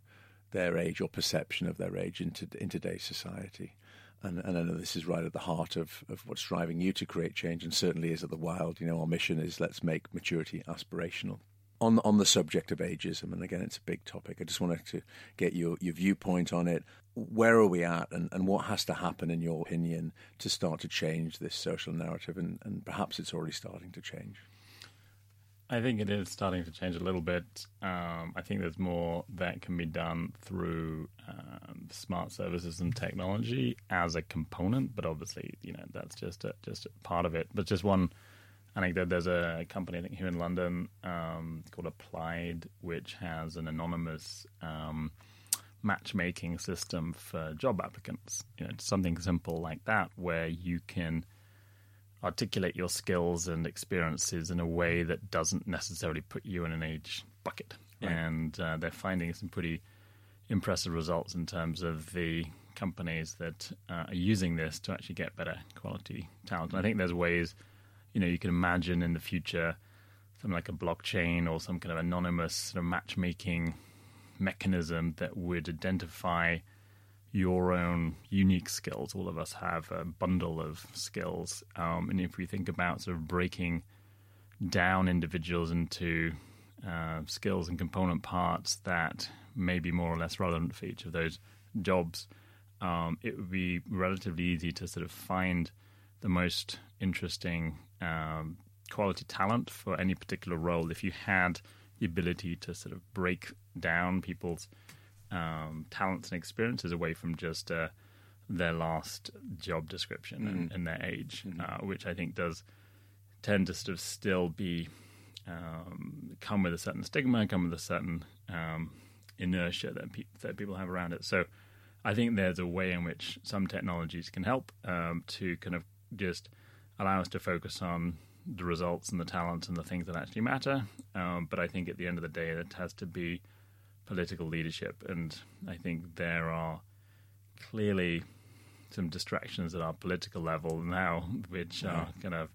their age or perception of their age in, to, in today's society. And, and, I know this is right at the heart of, of what's driving you to create change, and certainly is at the Wild. You know, our mission is let's make maturity aspirational. On on the subject of ageism, and again, it's a big topic. I just wanted to get your, your viewpoint on it. Where are we at, and, and what has to happen, in your opinion, to start to change this social narrative? And, and perhaps it's already starting to change. I think it is starting to change a little bit. Um, I think there's more that can be done through um, smart services and technology as a component, but obviously, you know, that's just a, just a part of it. But just one anecdote: there's a company I think here in London um, called Applied, which has an anonymous um, matchmaking system for job applicants. You know, something simple like that, where you can articulate your skills and experiences in a way that doesn't necessarily put you in an age bucket. Right. And uh, they're finding some pretty impressive results in terms of the companies that uh, are using this to actually get better quality talent. And I think there's ways, you know, you can imagine in the future something like a blockchain or some kind of anonymous sort of matchmaking mechanism that would identify your own unique skills. All of us have a bundle of skills. Um, and if we think about sort of breaking down individuals into uh, skills and component parts that may be more or less relevant for each of those jobs, um, it would be relatively easy to sort of find the most interesting um, quality talent for any particular role if you had the ability to sort of break down people's um, talents and experiences away from just uh, their last job description mm-hmm. and, and, their age, mm-hmm. uh, which I think does tend to sort of still be um, come with a certain stigma, come with a certain um, inertia that, pe- that people have around it. So I think there's a way in which some technologies can help um, to kind of just allow us to focus on the results and the talents and the things that actually matter. Um, but I think at the end of the day, it has to be political leadership. And I think there are clearly some distractions at our political level now, which yeah. are kind of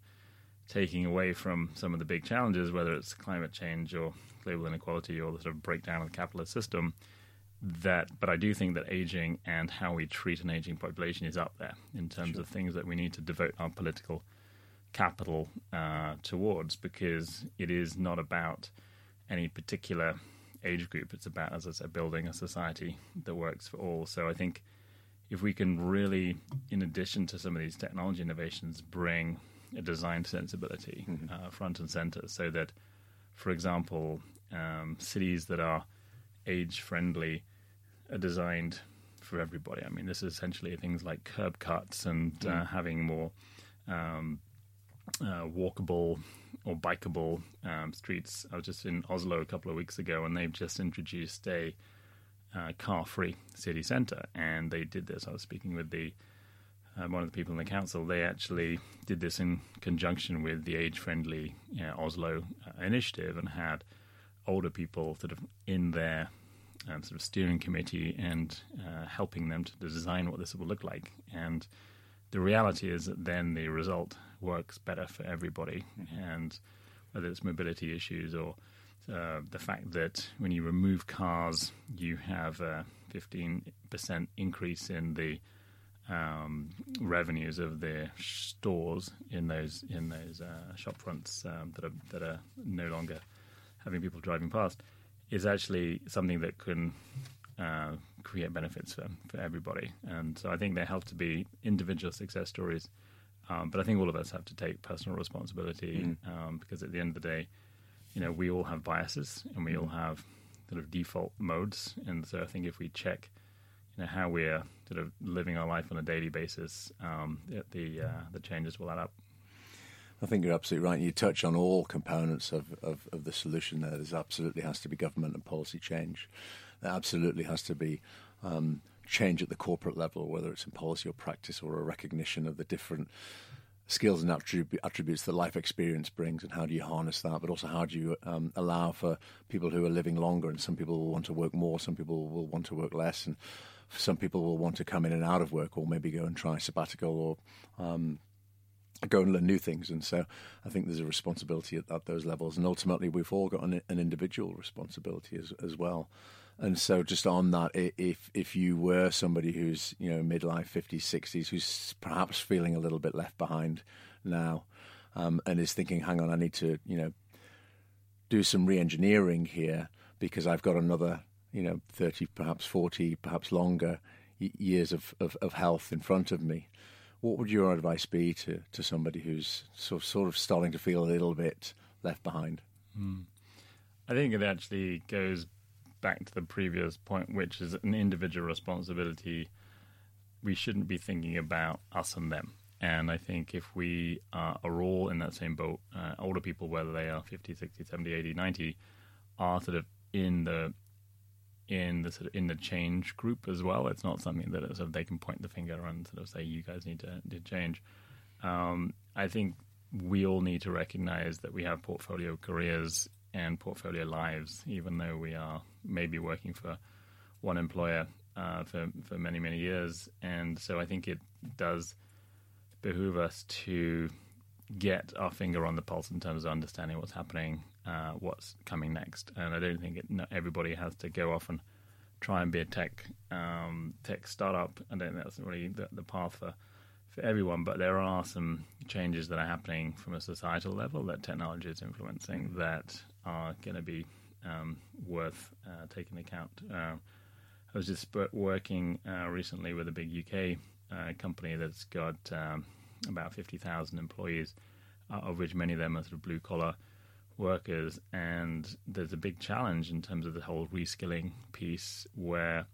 taking away from some of the big challenges, whether it's climate change or global inequality or the sort of breakdown of the capitalist system. That, but I do think that aging and how we treat an aging population is up there in terms sure. of things that we need to devote our political capital uh, towards, because it is not about any particular age group. It's about, as I said, building a society that works for all. So I think if we can really, in addition to some of these technology innovations, bring a design sensibility mm-hmm. uh, front and center, so that, for example, um, cities that are age friendly are designed for everybody. I mean, this is essentially things like curb cuts and mm. uh, having more um, uh, walkable or bikeable um, streets. I was just in Oslo a couple of weeks ago, and they've just introduced a uh, car-free city centre, and they did this. I was speaking with the uh, one of the people in the council. They actually did this in conjunction with the age-friendly you know, Oslo uh, initiative, and had older people sort of in their um, sort of steering committee and uh, helping them to design what this will look like. And the reality is that then the result works better for everybody. And whether it's mobility issues or uh, the fact that when you remove cars, you have a 15% increase in the um, revenues of the stores in those in those uh, shop fronts um, that are that are no longer having people driving past is actually something that can uh, create benefits for, for everybody. And so I think there have to be individual success stories um, but I think all of us have to take personal responsibility mm. um, because at the end of the day, you know, we all have biases and we all have sort of default modes. And so I think if we check, you know, how we're sort of living our life on a daily basis, um, the uh, the changes will add up. I think you're absolutely right. You touch on all components of, of, of the solution there. There's absolutely has to be government and policy change. There absolutely has to be um, change at the corporate level, whether it's in policy or practice or a recognition of the different skills and attributes that life experience brings and how do you harness that but also how do you um, allow for people who are living longer and some people will want to work more some people will want to work less and some people will want to come in and out of work or maybe go and try sabbatical or um, go and learn new things. And so I think there's a responsibility at, at those levels. And ultimately, we've all got an, an, individual responsibility as, as well. And so, just on that, if if you were somebody who's you know midlife, 50s, 60s, who's perhaps feeling a little bit left behind now, um, and is thinking, "Hang on, I need to you know do some re-engineering here because I've got another you know 30, perhaps 40, perhaps longer years of, of, of health in front of me." what would your advice be to, to somebody who's sort of, sort of starting to feel a little bit left behind? Hmm. I think it actually goes back to the previous point, which is an individual responsibility. We shouldn't be thinking about us and them. And I think if we are all in that same boat, uh, older people, whether they are 50, 60, 70, 80, 90, are sort of in the in the sort of in the change group as well. It's not something that sort of they can point the finger and sort of say you guys need to, to change. Um, I think we all need to recognize that we have portfolio careers and portfolio lives, even though we are maybe working for one employer uh, for for many many years. And so I think it does behoove us to get our finger on the pulse in terms of understanding what's happening uh, what's coming next. And I don't think it, everybody has to go off and try and be a tech um, tech startup. I don't think that's really the, the, path for for everyone. But there are some changes that are happening from a societal level that technology is influencing that are going to be um, worth uh, taking account. Uh, I was just working uh, recently with a big UK uh, company that's got um, about 50,000 employees, of which many of them are sort of blue collar workers, and there's a big challenge in terms of the whole reskilling piece, where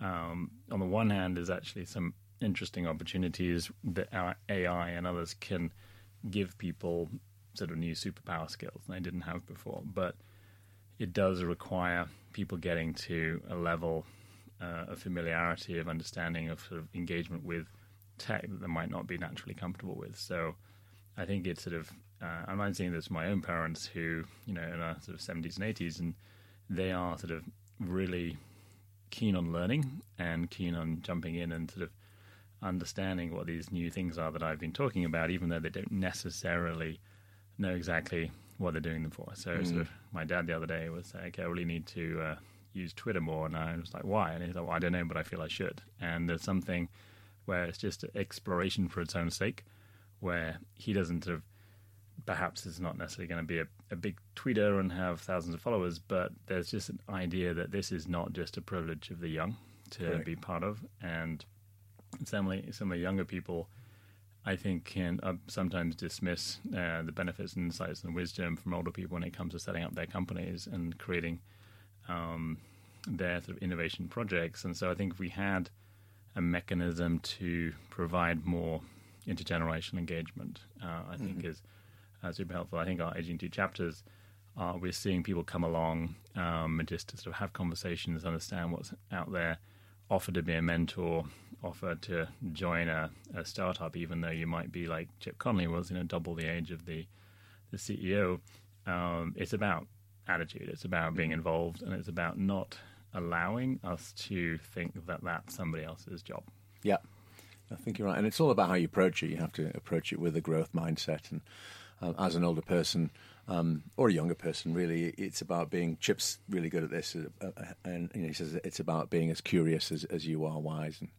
um, on the one hand, there's actually some interesting opportunities that AI and others can give people sort of new superpower skills they didn't have before, but it does require people getting to a level uh, of familiarity, of understanding, of sort of engagement with tech that they might not be naturally comfortable with. So I think it's sort of uh, I'm seeing this my own parents who, you know, in our sort of 70s and 80s, and they are sort of really keen on learning and keen on jumping in and sort of understanding what these new things are that I've been talking about, even though they don't necessarily know exactly what they're doing them for. So, mm. sort of, my dad the other day was saying, "Okay, I really need to uh, use Twitter more," and I was like, "Why?" And he's like, "Well, I don't know, but I feel I should." And there's something where it's just exploration for its own sake, where he doesn't sort of perhaps is not necessarily going to be a, a, big tweeter and have thousands of followers, but there's just an idea that this is not just a privilege of the young to Correct. be part of. And of, some of the younger people, I think, can uh, sometimes dismiss uh, the benefits and insights and wisdom from older people when it comes to setting up their companies and creating um, their sort of innovation projects. And so I think if we had a mechanism to provide more intergenerational engagement, uh, I think mm-hmm. is uh, super helpful. I think our Aging Two chapters, uh, we're seeing people come along um, and just to sort of have conversations, understand what's out there, offer to be a mentor, offer to join a, a startup, even though you might be like Chip Conley was, you know, double the age of the the CEO. Um, it's about attitude. It's about being involved, and it's about not allowing us to think that that's somebody else's job. Yeah, I think you're right, and it's all about how you approach it. You have to approach it with a growth mindset and uh, as an older person um, or a younger person, really, it's about being. Chip's really good at this, uh, uh, and you know, he says it's about being as curious as, as you are wise. And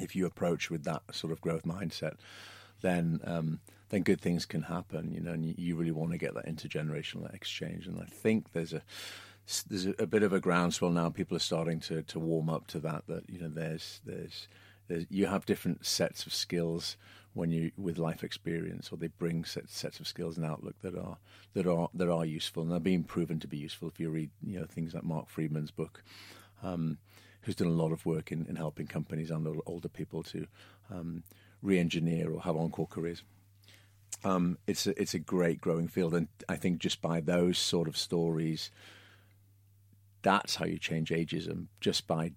if you approach with that sort of growth mindset, then um, then good things can happen. You know, and you, you really want to get that intergenerational exchange. And I think there's a there's a, bit of a groundswell now. People are starting to, to warm up to that. That you know, there's there's, there's you have different sets of skills when you with life experience, or they bring sets, sets of skills and outlook that are that are that are useful and they're being proven to be useful. If you read, you know, things like Marc Freedman's book, um, who's done a lot of work in, in helping companies and older people to um, re-engineer or have encore careers. um, it's a, it's a great growing field, and I think just by those sort of stories, that's how you change ageism. Just by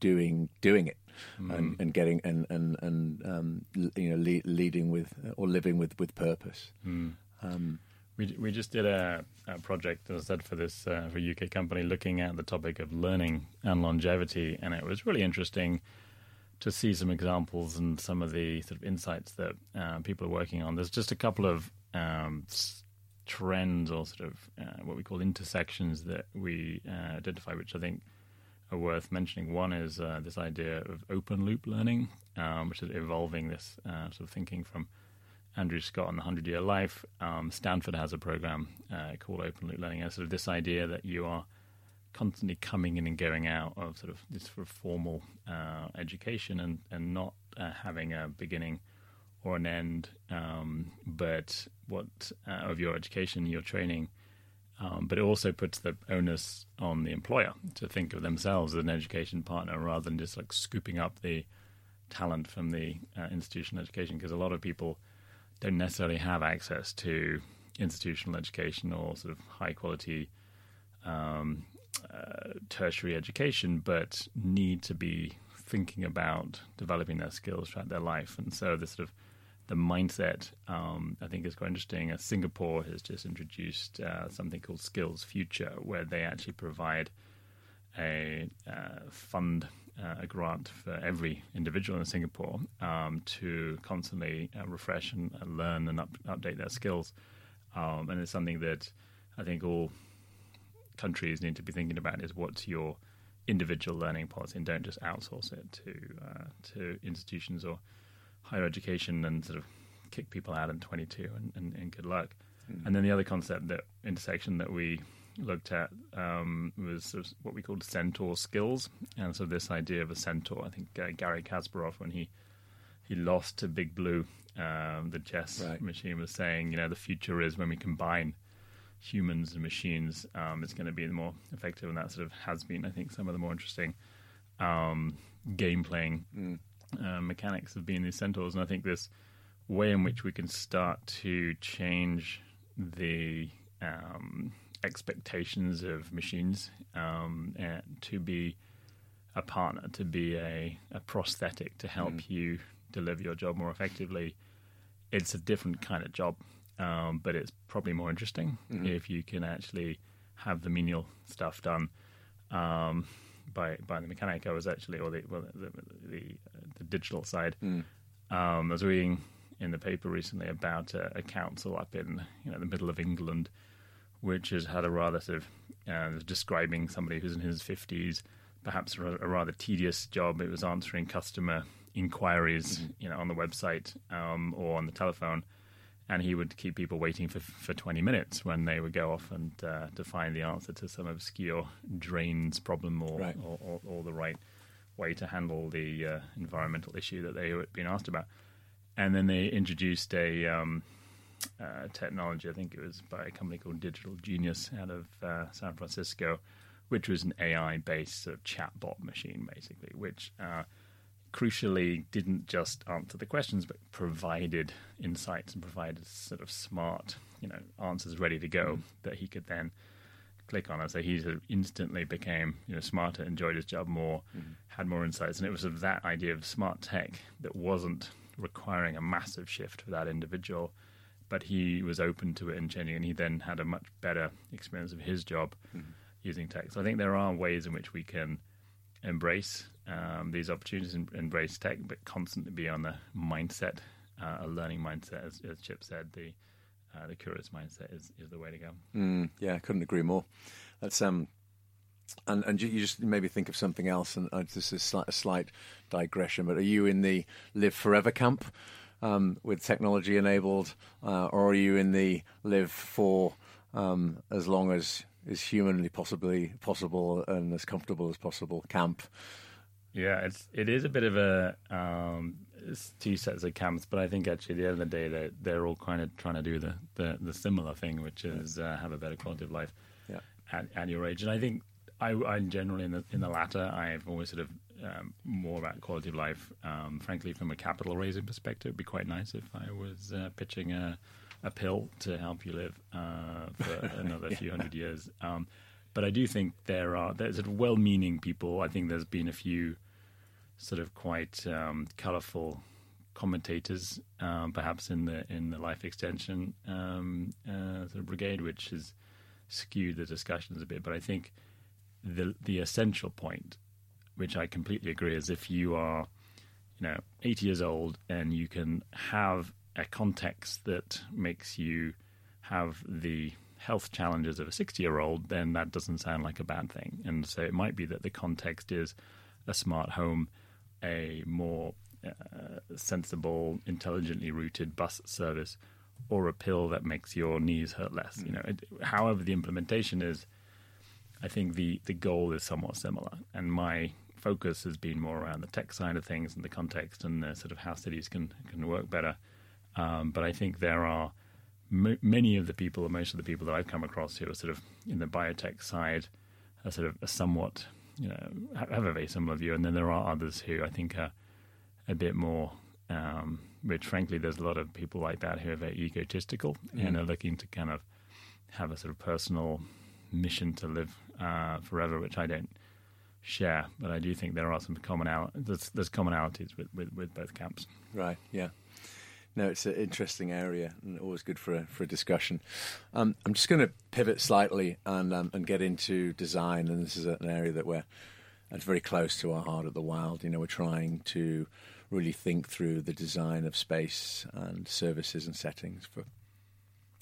doing doing it mm. and, and getting and and and um, you know le- leading with or living with with purpose. Mm. Um, we we just did a, a, project, as I said, for this uh, for UK company, looking at the topic of learning and longevity, and it was really interesting to see some examples and some of the sort of insights that uh, people are working on. There's just a couple of um, trends or sort of uh, what we call intersections that we uh, identify, which I think are worth mentioning. One is uh, this idea of open loop learning, um, which is evolving this uh, sort of thinking from Andrew Scott and the Hundred Year Life. Um, Stanford has a program uh, called Open Loop Learning, sort of this idea that you are constantly coming in and going out of sort of this sort of formal uh, education and and not uh, having a beginning or an end, um, but what uh, of your education, your training. Um, but it also puts the onus on the employer to think of themselves as an education partner rather than just like scooping up the talent from the uh, institutional education because a lot of people don't necessarily have access to institutional education or sort of high quality um, uh, tertiary education, but need to be thinking about developing their skills throughout their life. And so the sort of the mindset, um, I think, is quite interesting. Uh, Singapore has just introduced uh, something called Skills Future, where they actually provide a uh, fund, uh, a grant for every individual in Singapore um, to constantly uh, refresh and learn and up, update their skills. Um, and it's something that I think all countries need to be thinking about is what's your individual learning policy, and don't just outsource it to uh, to institutions or higher education and sort of kick people out in 22 and, and, and good luck. Mm. And then the other concept that intersection that we looked at um, was sort of what we called centaur skills, and so this idea of a centaur. I think uh, Garry Kasparov, when he he lost to Big Blue, um, the chess right. machine, was saying, you know, the future is when we combine humans and machines. Um, it's going to be more effective, and that sort of has been, I think, some of the more interesting um, game playing mm. uh, mechanics of being these centaurs. And I think this way in which we can start to change the um, expectations of machines um, to be a partner, to be a, a prosthetic to help mm. you deliver your job more effectively. It's a different kind of job, um, but it's probably more interesting mm-hmm. if you can actually have the menial stuff done um, by by the mechanic. I was actually, or the well, the, the, the digital side. Mm. Um, I was reading in the paper recently about a, a, council up in you know the middle of England, which has had a rather sort of uh, describing somebody who's in his fifties, perhaps a, a, rather tedious job. It was answering customer inquiries, mm-hmm. you know, on the website um, or on the telephone and he would keep people waiting for for 20 minutes when they would go off and uh, to find the answer to some obscure drains problem or, right. or, or, or, the right way to handle the uh, environmental issue that they were being asked about. And then they introduced a um, uh, technology, I think it was by a company called Digital Genius out of uh, San Francisco, which was an AI based sort of chatbot machine, basically, which uh, crucially didn't just answer the questions, but provided insights and provided sort of smart, you know, answers ready to go mm. that he could then click on. And so he sort of instantly became, you know, smarter, enjoyed his job more, mm. had more insights. And it was sort of that idea of smart tech that wasn't requiring a massive shift for that individual, but he was open to it and changing. And he then had a much better experience of his job mm. using tech. So I think there are ways in which we can embrace um, these opportunities and embrace tech, but constantly be on the mindset, uh, a learning mindset, as, as Chip said. The uh, the curious mindset is, is the way to go. Mm, yeah, I couldn't agree more. That's um, and and you, you just maybe think of something else. And uh, this is slight, a slight digression, but are you in the live forever camp um, with technology enabled, uh, or are you in the live for um, as long as is humanly possibly possible and as comfortable as possible camp? Yeah, it's it is a bit of a um, two sets of camps, but I think actually at the end of the day they're, they're all kind of trying to do the, the, the similar thing, which is uh, have a better quality of life yeah. at, at your age. And I think I, I generally in the in the latter, I've always sort of um, more about quality of life. Um, frankly, from a capital raising perspective, it'd be quite nice if I was uh, pitching a, a pill to help you live uh, for another few hundred years. Um, but I do think there are there's sort of well-meaning people. I think there's been a few sort of quite um, colourful commentators, um, perhaps in the in the life extension um, uh, sort of brigade, which has skewed the discussions a bit. But I think the the essential point, which I completely agree, is if you are, you know, 80 years old and you can have a context that makes you have the health challenges of a 60 year old, then that doesn't sound like a bad thing. And so it might be that the context is a smart home, a more uh, sensible, intelligently routed bus service, or a pill that makes your knees hurt less. You know, it, however the implementation is, I think the the goal is somewhat similar. And my focus has been more around the tech side of things and the context and the sort of how cities can can work better. Um, but I think there are m- many of the people, or most of the people that I've come across who are sort of in the biotech side, are sort of a somewhat, you know, have a very similar view. And then there are others who I think are a bit more, um, which frankly, there's a lot of people like that who are very egotistical mm. and are looking to kind of have a sort of personal mission to live uh, forever, which I don't share. But I do think there are some commonalities. There's, there's commonalities with, with, with both camps. Right. Yeah. No, it's an interesting area and always good for a, for a discussion. Um, I'm just going to pivot slightly and um, and get into design, and this is an area that we're that's very close to our heart at the Wild. You know, we're trying to really think through the design of space and services and settings for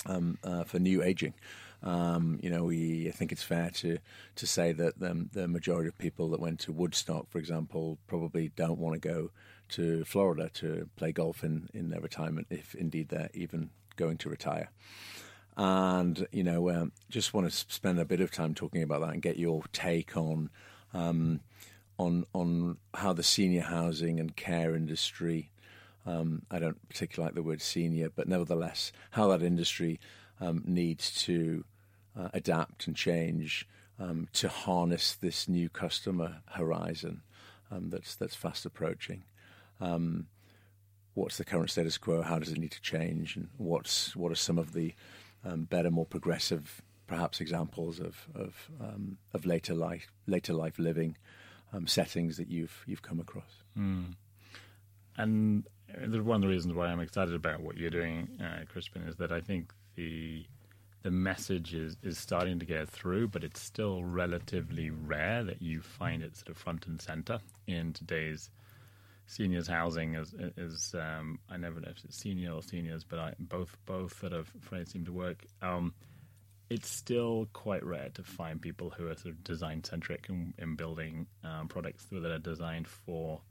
um, uh, for new aging. Um, you know, we I think it's fair to to say that the, the majority of people that went to Woodstock, for example, probably don't want to go to Florida to play golf in, in their retirement, if indeed they're even going to retire. And, you know, um, just want to spend a bit of time talking about that and get your take on. Um, on on how the senior housing and care industry, um, I don't particularly like the word senior, but nevertheless, how that industry um, needs to uh, adapt and change um, to harness this new customer horizon um, that's that's fast approaching. Um, what's the current status quo? How does it need to change? And what's what are some of the um, better, more progressive, perhaps examples of of, um, of later life later life living um, settings that you've you've come across? Mm. And one of the reasons why I'm excited about what you're doing, uh, Crispin, is that I think the the message is, is starting to get through, but it's still relatively rare that you find it sort of front and center in today's seniors housing is, is um, I never know if it's senior or seniors, but I, both both sort of phrases seem to work. Um, it's still quite rare to find people who are sort of design centric in, in, building um, products that are designed for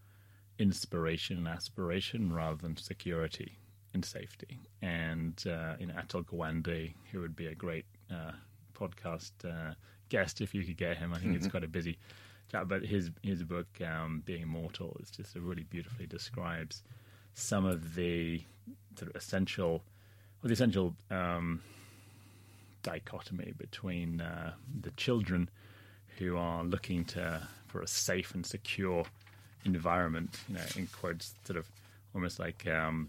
inspiration and aspiration rather than security and safety. And uh, you know, Atul Gawande, who would be a great uh, podcast uh, guest if you could get him. I think mm-hmm. it's quite a busy chat, but his his book um, "Being Immortal" is just a really beautifully describes some of the sort of essential, well, the essential um, dichotomy between uh, the children who are looking to for a safe and secure environment, you know, in quotes, sort of almost like um,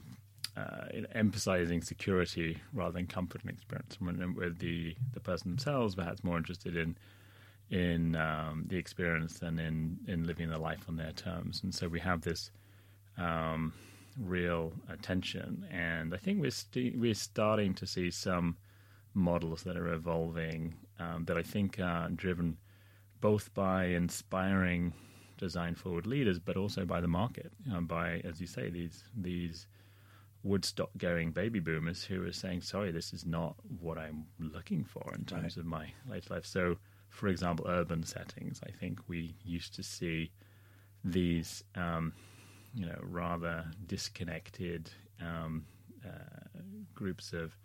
uh, emphasizing security rather than comfort and experience. With the the person themselves, perhaps more interested in in um, the experience than in in living their life on their terms. And so we have this um, real attention, and I think we're we st- we're starting to see some models that are evolving um, that I think are driven both by inspiring design forward leaders, but also by the market, um, by as you say these these Woodstock going baby boomers who are saying, sorry, this is not what I'm looking for in terms right. of my later life. So, for example, urban settings, I think we used to see these, um, you know, rather disconnected um, uh, groups of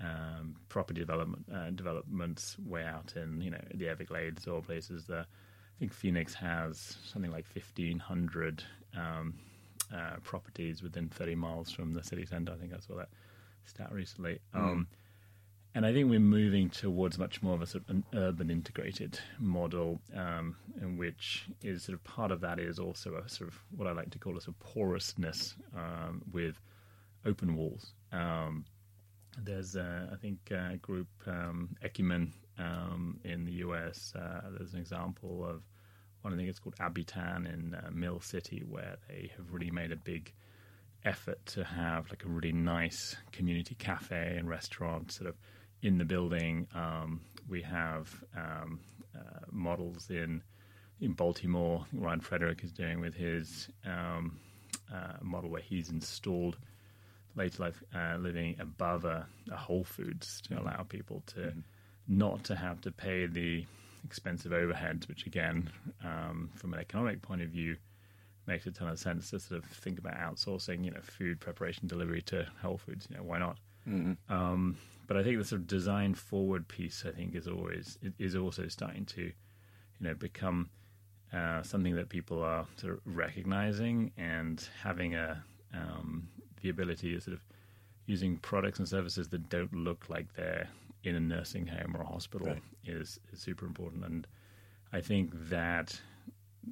um, property development uh, developments way out in, you know, the Everglades or places that I think Phoenix has something like 1,500 um, uh, properties within 30 miles from the city centre. I think I saw that stat recently. Mm. Um, and I think we're moving towards much more of a sort of an urban integrated model, um, in which is sort of part of that is also a sort of what I like to call a sort of porousness um, with open walls. Um, there's, uh, I think, a group um, Ecumen um, in the US. Uh, there's an example of one. I think it's called Abiitan in uh, Mill City, where they have really made a big effort to have like a really nice community cafe and restaurant sort of in the building. Um, we have um, uh, models in in Baltimore. Ryan Frederick is doing with his um, uh, model where he's installed later life uh, living above a, a, Whole Foods to mm-hmm. allow people to mm-hmm. not to have to pay the expensive overheads, which again, um, from an economic point of view, makes a ton of sense to sort of think about outsourcing, you know, food preparation delivery to Whole Foods. You know, why not? Mm-hmm. Um, but I think the sort of design forward piece, I think, is always is also starting to, you know, become uh, something that people are sort of recognizing and having a um, the ability to sort of using products and services that don't look like they're in a nursing home or a hospital right. is, is super important. And I think that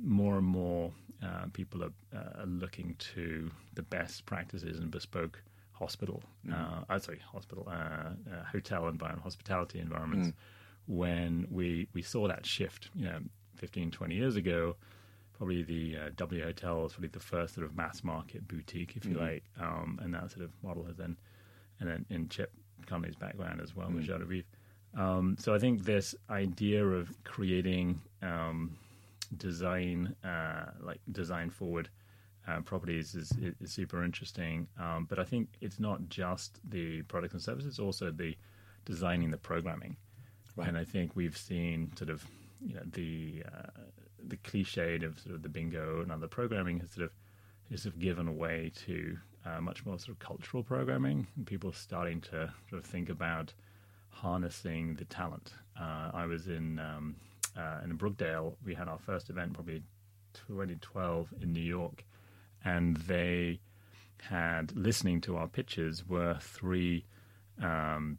more and more uh, people are, uh, looking to the best practices and bespoke hospital, mm. uh, uh, sorry, hospital, uh, uh, hotel environment, hospitality environments. Mm. When we, we saw that shift, you know, 15, 20 years ago, probably the uh, W Hotel was probably the first sort of mass market boutique, if you mm like, um, and that sort of model has then, and then in Chip Conley's background as well mm with Jardin Um, so I think this idea of creating um, design, uh, like design forward uh, properties is, is, super interesting. Um, but I think it's not just the products and services; it's also the designing the programming. Right. And I think we've seen sort of you know the uh, the cliched of sort of the bingo and other programming has sort of is sort of given away to uh, much more sort of cultural programming, and people starting to sort of think about harnessing the talent. Uh, I was in um, uh, in Brookdale. We had our first event probably 2012 in New York, and they had listening to our pitches were three um,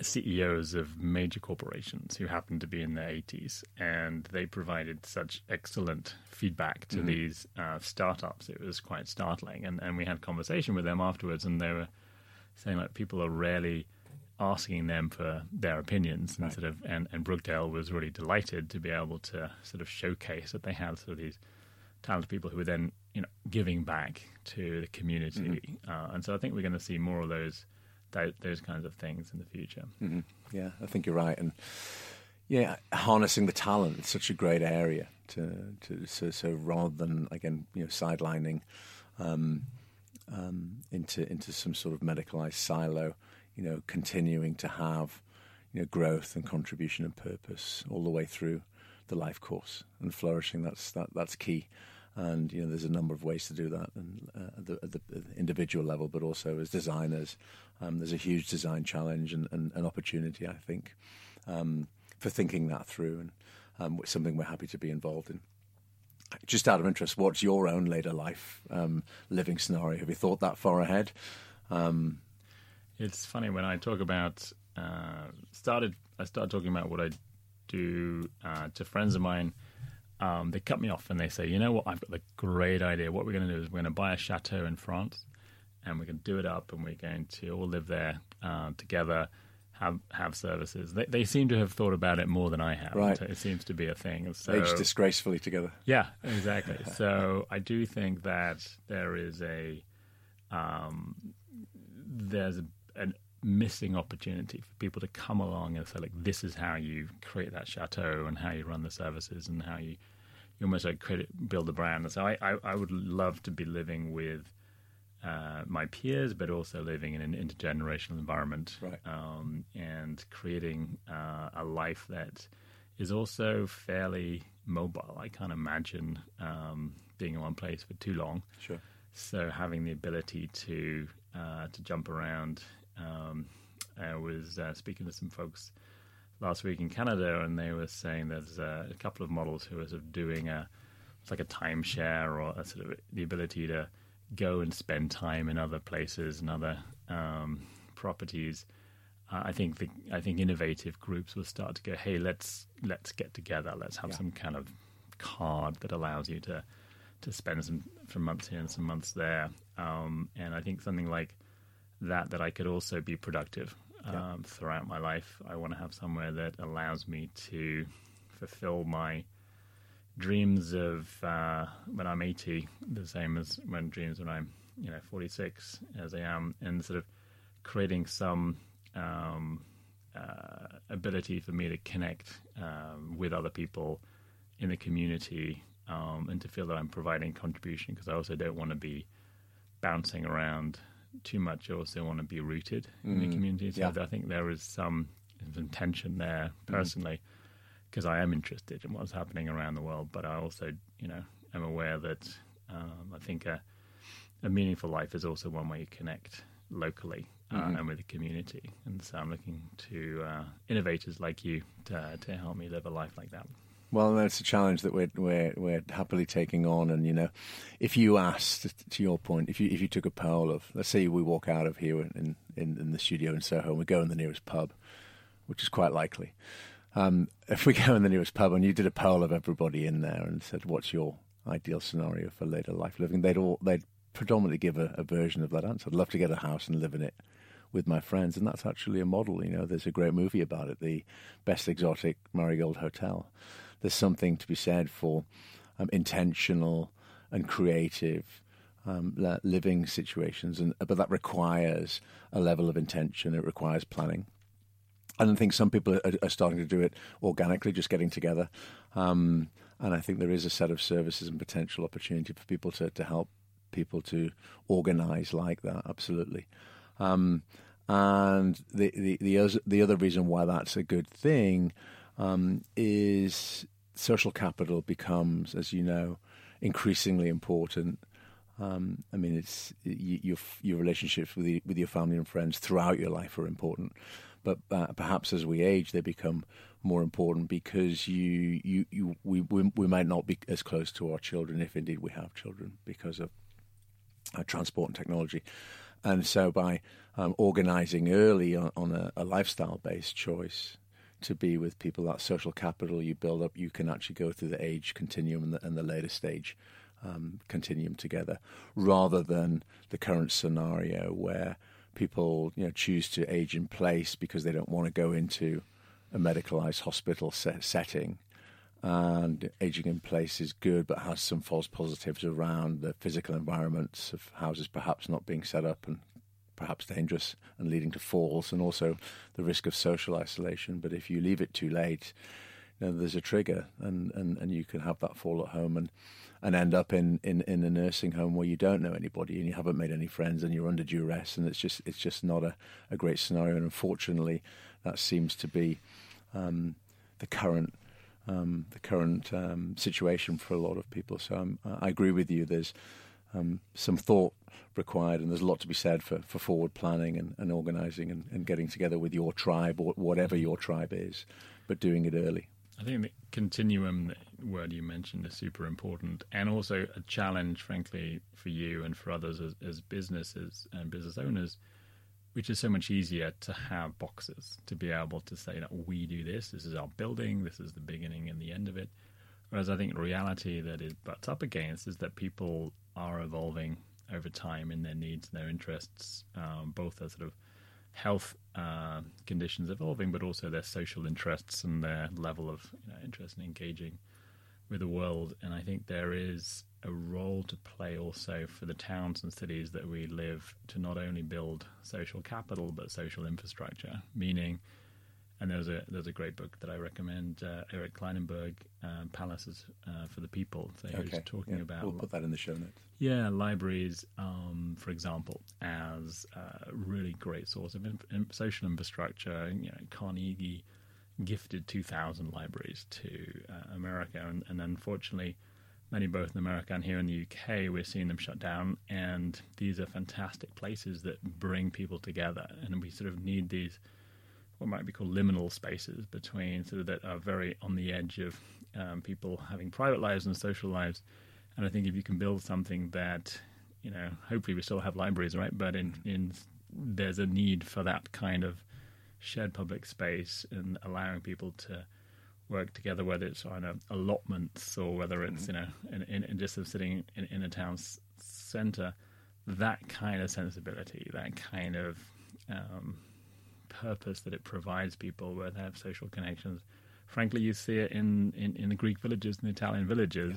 CEOs of major corporations who happened to be in their 80s, and they provided such excellent feedback to mm-hmm. these uh, startups. It was quite startling, and and we had conversation with them afterwards, and they were saying like people are rarely asking them for their opinions, and right. sort of and and Brookdale was really delighted to be able to sort of showcase that they had sort of these talented people who were then you know giving back to the community, mm-hmm. uh, and so I think we're going to see more of those those kinds of things in the future. Mm-hmm. Yeah, I think you're right, and yeah, harnessing the talent is such a great area to to so, so rather than again you know sidelining um, um, into into some sort of medicalized silo, you know, continuing to have you know growth and contribution and purpose all the way through the life course and flourishing. That's that that's key and you know there's a number of ways to do that and uh, at, the, at, the, individual level but also as designers um, there's a huge design challenge and, and, and opportunity I think um, for thinking that through and um, something we're happy to be involved in. Just out of interest what's your own later life um, living scenario? Have you thought that far ahead? Um, it's funny when I talk about uh, started I started talking about what I do uh, to friends of mine um, they cut me off and they say, you know what, I've got the great idea. What we're going to do is we're going to buy a chateau in France and we're going to do it up and we're going to all live there uh, together, have have services. They, they seem to have thought about it more than I have. Right. It seems to be a thing. So, Age disgracefully together. Yeah, exactly. so I do think that there is a um, there's a, an missing opportunity for people to come along and say like this is how you create that chateau and how you run the services and how you you almost like create build a brand. And so I, I, I would love to be living with uh, my peers, but also living in an intergenerational environment right. um, and creating uh, a life that is also fairly mobile. I can't imagine um, being in one place for too long. Sure. So having the ability to uh, to jump around um, I was uh, speaking to some folks last week in Canada, and they were saying there's uh, a couple of models who are sort of doing a it's like a timeshare or a sort of the ability to go and spend time in other places and other um, properties I think the, I think innovative groups will start to go, hey, let's let's get together, let's have yeah. some kind of card that allows you to to spend some some months here and some months there. Um, and I think something like that that I could also be productive yeah. um, throughout my life. I want to have somewhere that allows me to fulfill my dreams of uh, when I'm 80, the same as when dreams when I'm you know 46 as I am, and sort of creating some um, uh, ability for me to connect um, with other people in the community um, and to feel that I'm providing contribution because I also don't want to be bouncing around too much. I also want to be rooted mm. in the mm. community. So yeah. I think there is some, some tension there mm. personally because mm. I am interested in what's happening around the world, but I also, you know, am aware that um, I think a, a, meaningful life is also one where you connect locally uh, mm-hmm. and with the community. And so I'm looking to uh, innovators like you to, to help me live a life like that. Well, that's a challenge that we're we're we're happily taking on. And you know, if you asked, to your point, if you if you took a poll of, let's say we walk out of here in in, in the studio in Soho and we go in the nearest pub, which is quite likely. Um, if we go in the nearest pub and you did a poll of everybody in there and said, "What's your ideal scenario for later life living?" They'd all they'd predominantly give a, a version of that answer. I'd love to get a house and live in it with my friends, and that's actually a model. You know, there's a great movie about it, the Best Exotic Marigold Hotel there's something to be said for um, intentional and creative um, living situations, and but that requires a level of intention. It requires planning. And I think some people are, are starting to do it organically, just getting together. Um, and I think there is a set of services and potential opportunity for people to, to help people to organize like that. Absolutely. Um, and the, the the other, the other reason why that's a good thing um, is social capital becomes, as you know, increasingly important. Um, I mean, it's you, your your relationships with the, with your family and friends throughout your life are important, but uh, perhaps as we age, they become more important because you you, you we, we, we might not be as close to our children if indeed we have children because of transport and technology, and so by um, organizing early on, on a, a lifestyle based choice to be with people. That social capital you build up, you can actually go through the age continuum and the, and the later stage um, continuum together, rather than the current scenario where people you know choose to age in place because they don't want to go into a medicalized hospital set- setting. And aging in place is good, but has some false positives around the physical environments of houses perhaps not being set up and perhaps dangerous and leading to falls, and also the risk of social isolation. But if you leave it too late, you know, there's a trigger, and, and, and you can have that fall at home and and end up in, in, in a nursing home where you don't know anybody and you haven't made any friends and you're under duress, and it's just it's just not a, a great scenario. And unfortunately, that seems to be um, the current. Um, the current um, situation for a lot of people. So I agree with you. There's um, some thought required, and there's a lot to be said for, for forward planning and, and organising and, and, getting together with your tribe or whatever your tribe is, but doing it early. I think the continuum word you mentioned is super important, and also a challenge, frankly, for you and for others as, as businesses and business owners, which is so much easier to have boxes to be able to say that we do this. This is our building. This is the beginning and the end of it. Whereas I think reality that it butts up against is that people are evolving over time in their needs and their interests, um, both as sort of health uh, conditions evolving, but also their social interests and their level of you know, interest in engaging with the world. And I think there is a role to play also for the towns and cities that we live to not only build social capital but social infrastructure, meaning and there's a there's a great book that I recommend, uh, Eric Klinenberg, uh, Palaces uh, for the People. So okay. he's talking yeah. about. We'll put that in the show notes. Yeah, libraries, um, for example, as a really great source of in, in social infrastructure. You know, Carnegie gifted 2,000 libraries to uh, America, and, and unfortunately, many both in America and here in the UK, we're seeing them shut down. And these are fantastic places that bring people together, and we sort of need these what might be called liminal spaces between sort of that are very on the edge of um, people having private lives and social lives. And I think if you can build something that, you know, hopefully we still have libraries, right? But in, in there's a need for that kind of shared public space and allowing people to work together, whether it's on a, allotments or whether it's Mm-hmm. you know in, in, in just of sitting in, in a town s- center. That kind of sensibility, that kind of um, purpose that it provides people where they have social connections. Frankly, you see it in, in, in the Greek villages and the Italian villages,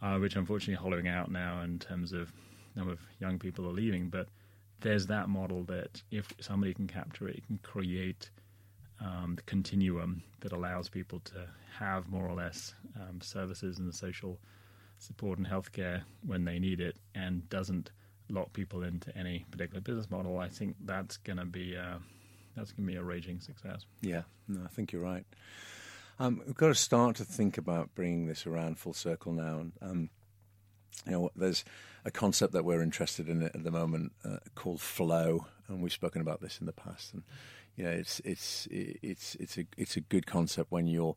uh, which unfortunately are hollowing out now in terms of number of young people are leaving. But there's that model that if somebody can capture it, it can create um, the continuum that allows people to have more or less um, services and social support and healthcare when they need it, and doesn't lock people into any particular business model. I think that's going to be uh, that's going to be a raging success. Yeah, no, I think you're right. Um, we've got to start to think about bringing this around full circle now. And um, you know, there's a concept that we're interested in at the moment uh, called flow, and we've spoken about this in the past. And you know, it's it's it's it's a it's a good concept when you're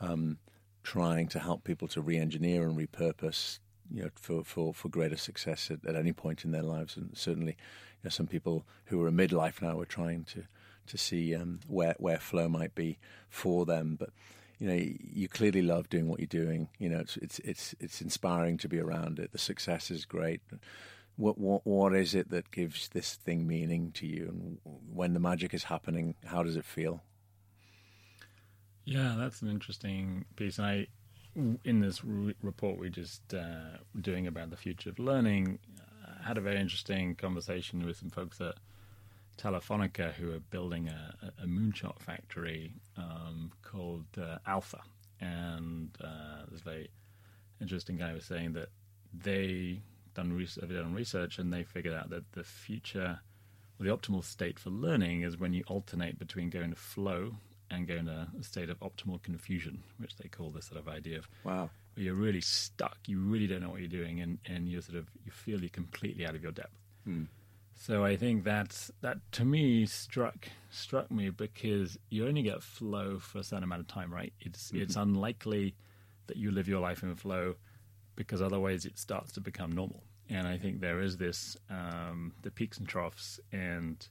um, trying to help people to re-engineer and repurpose. You know, for, for, for greater success at, at any point in their lives, and certainly, you know, some people who are in midlife now are trying to to see um, where where flow might be for them. But you know, you clearly love doing what you're doing. You know, it's it's it's it's inspiring to be around it. The success is great. What what what is it that gives this thing meaning to you? And when the magic is happening, how does it feel? Yeah, that's an interesting piece. I, in this re- report we just uh, doing about the future of learning, I had a very interesting conversation with some folks at Telefonica who are building a, a moonshot factory um, called uh, Alpha. And uh, this very interesting guy was saying that they done research, done research and they figured out that the future, well, the optimal state for learning is when you alternate between going to flow and going to a state of optimal confusion, which they call this sort of idea of Wow. where you're really stuck, you really don't know what you're doing, and, and you're sort of you feel you're completely out of your depth. So I think that's that to me struck struck me because you only get flow for a certain amount of time, right? It's it's unlikely that you live your life in flow because otherwise it starts to become normal. And I think there is this um, the peaks and troughs, and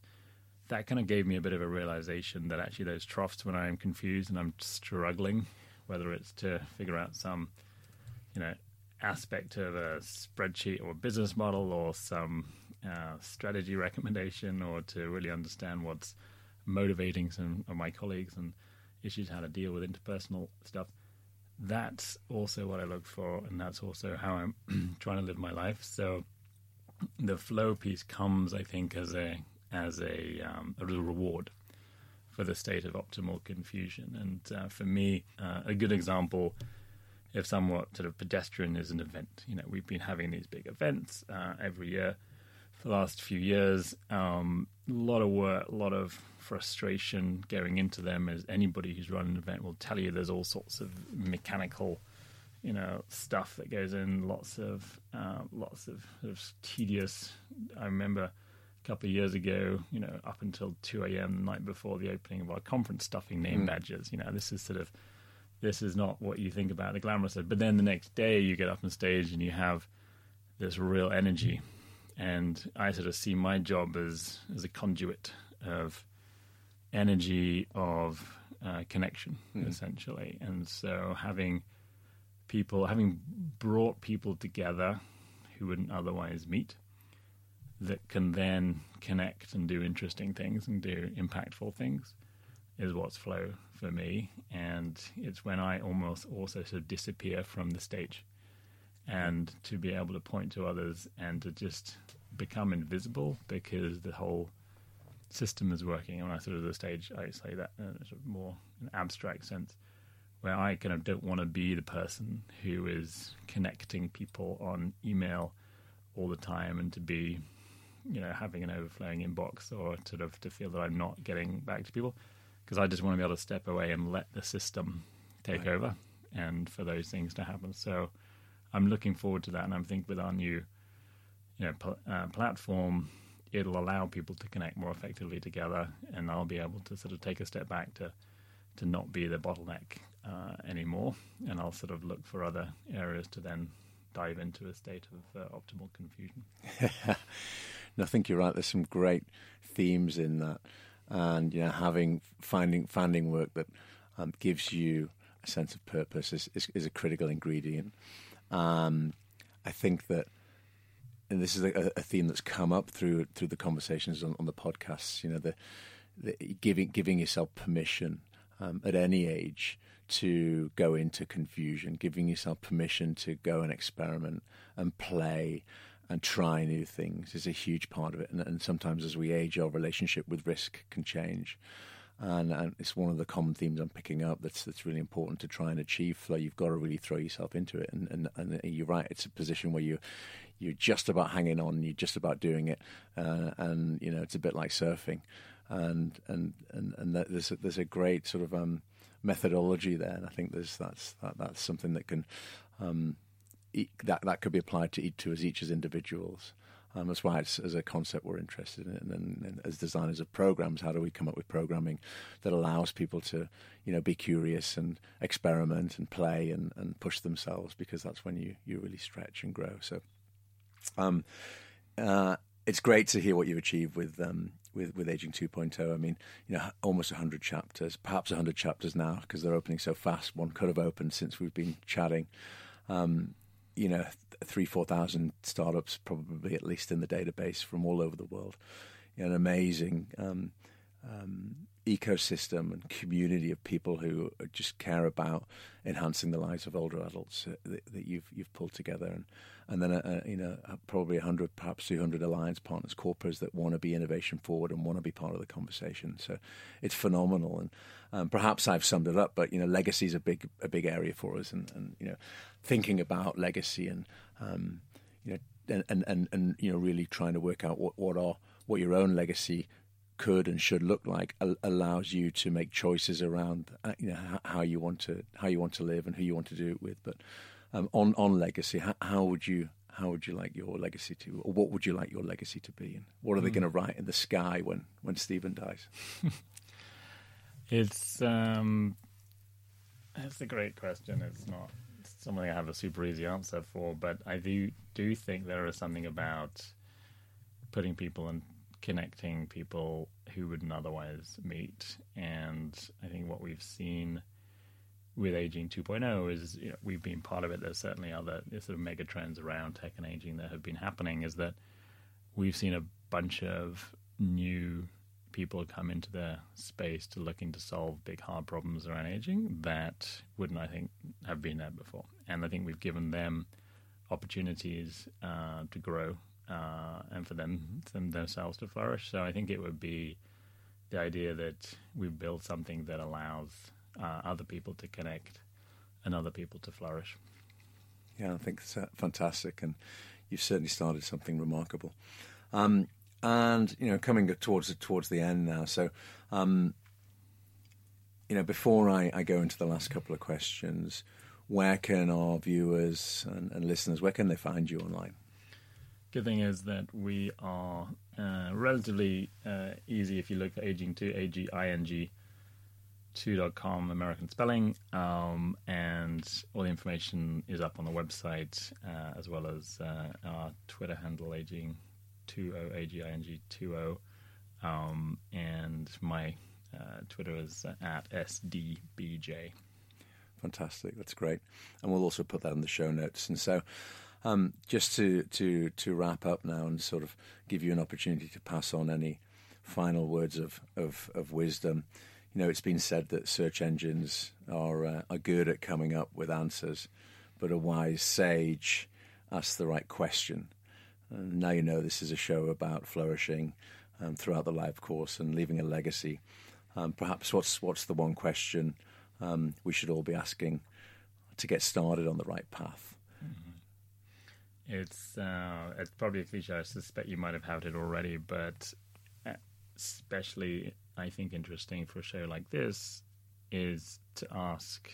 that kind of gave me a bit of a realization that actually those troughs when I'm confused and I'm struggling, whether it's to figure out some, you know, aspect of a spreadsheet or a business model or some uh, strategy recommendation or to really understand what's motivating some of my colleagues and issues how to deal with interpersonal stuff. That's also what I look for, and that's also how I'm trying to live my life. So the flow piece comes, I think, as a as a, um, a little reward for the state of optimal confusion. And uh, for me, uh, a good example, if somewhat sort of pedestrian, is an event. You know, we've been having these big events uh, every year the last few years. Um, a lot of work, a lot of frustration going into them. As anybody who's run an event will tell you, there's all sorts of mechanical you know stuff that goes in lots of uh, lots of, of tedious i remember a couple of years ago you know up until 2 a.m the night before the opening of our conference stuffing name badges you know this is sort of this is not what you think about the glamorous side but then the next day you get up on stage and you have this real energy and i sort of see my job as as a conduit of energy of uh, connection essentially. And so having people, having brought people together who wouldn't otherwise meet, that can then connect and do interesting things and do impactful things, is what's flow for me. And it's when I almost also sort of disappear from the stage and to be able to point to others and to just become invisible because the whole system is working. And when I sort of the stage, I say that in a sort of more an abstract sense where I kind of don't want to be the person who is connecting people on email all the time and to be, you know, having an overflowing inbox or sort of to feel that I'm not getting back to people because I just want to be able to step away and let the system take Right. over and for those things to happen. So I'm looking forward to that, and I think with our new, you know, pl- uh, platform, it'll allow people to connect more effectively together, and I'll be able to sort of take a step back to to not be the bottleneck uh, anymore, and I'll sort of look for other areas to then dive into a state of uh, optimal confusion. No, I think you're right. There's some great themes in that. and you know having finding finding work that um, gives you a sense of purpose is, is, is a critical ingredient. Um, I think that, and this is a, a, theme that's come up through through the conversations on, on the podcasts. You know, the, the giving giving yourself permission um, at any age to go into confusion, giving yourself permission to go and experiment and play and try new things is a huge part of it. And, and sometimes as we age, our relationship with risk can change. And, and, it's one of the common themes I'm picking up that's that's really important to try and achieve flow. You've got to really throw yourself into it, and, and, and you're right. It's a position where you you're just about hanging on, you're just about doing it, uh, and you know it's a bit like surfing, and and and, and there's a, there's a great sort of um, methodology there, and I think there's that's that, that's something that can um, that that could be applied to to us each as individuals. Um, that's why it's as a concept we're interested in. And, and, and, as designers of programs, how do we come up with programming that allows people to, you know, be curious and experiment and play and, and push themselves because that's when you, you really stretch and grow. So, um, uh, it's great to hear what you've achieved with um, with with Aging 2.0. I mean, you know, almost 100 chapters, perhaps 100 chapters now because they're opening so fast. One could have opened since we've been chatting. Um, you know, three, 4,000 startups probably at least in the database from all over the world. You know, an amazing um, um, ecosystem and community of people who just care about enhancing the lives of older adults uh, that, that, you've you've pulled together, and and then a, a, you know probably hundred, perhaps two hundred alliance partners, corporates that want to be innovation forward and want to be part of the conversation. So it's phenomenal, and um, perhaps I've summed it up, but you know legacy is a big a big area for us, and, and you know thinking about legacy and um, you know and, and, and, and you know really trying to work out what what are what your own legacy could and should look like allows you to make choices around uh, you know how you want to how you want to live and who you want to do it with. But um, on on legacy, how, how, would you how would you like your legacy to, or what would you like your legacy to be, and what are they mm. going to write in the sky when when Stephen dies? it's um, that's a great question. It's not something I have a super easy answer for, but I do do think there is something about putting people and connecting people who wouldn't otherwise meet. And I think what we've seen with aging 2.0 is you know, we've been part of it. There's certainly other sort of mega trends around tech and aging that have been happening. Is that we've seen a bunch of new people come into the space to looking to solve big hard problems around aging that wouldn't I think have been there before. And I think we've given them opportunities uh, to grow uh, and for them, them themselves to flourish. So I think it would be the idea that we build something that allows uh, other people to connect and other people to flourish. Yeah, I think it's uh, fantastic, and you've certainly started something remarkable. Um, and you know, coming towards towards the end now, so um, you know, before I, I, go into the last couple of questions, where can our viewers and, and listeners where can they find you online? good thing is that we are uh, relatively uh, easy if you look at aging 2 a-g-i-n-g 2.com American spelling um, and all the information is up on the website uh, as well as uh, our Twitter handle aging 20 a-g-i-n-g 20 um, and my uh, Twitter is at sdbj fantastic that's great and we'll also put that in the show notes and so um, just to, to, to wrap up now and sort of give you an opportunity to pass on any final words of, of, of wisdom. You know, it's been said that search engines are, uh, are good at coming up with answers, but a wise sage asks the right question. And now you know this is a show about flourishing um, throughout the life course and leaving a legacy. Um, perhaps what's what's the one question um, we should all be asking to get started on the right path? It's uh, it's probably a cliche. I suspect you might have had it already, but uh, especially I think interesting for a show like this is to ask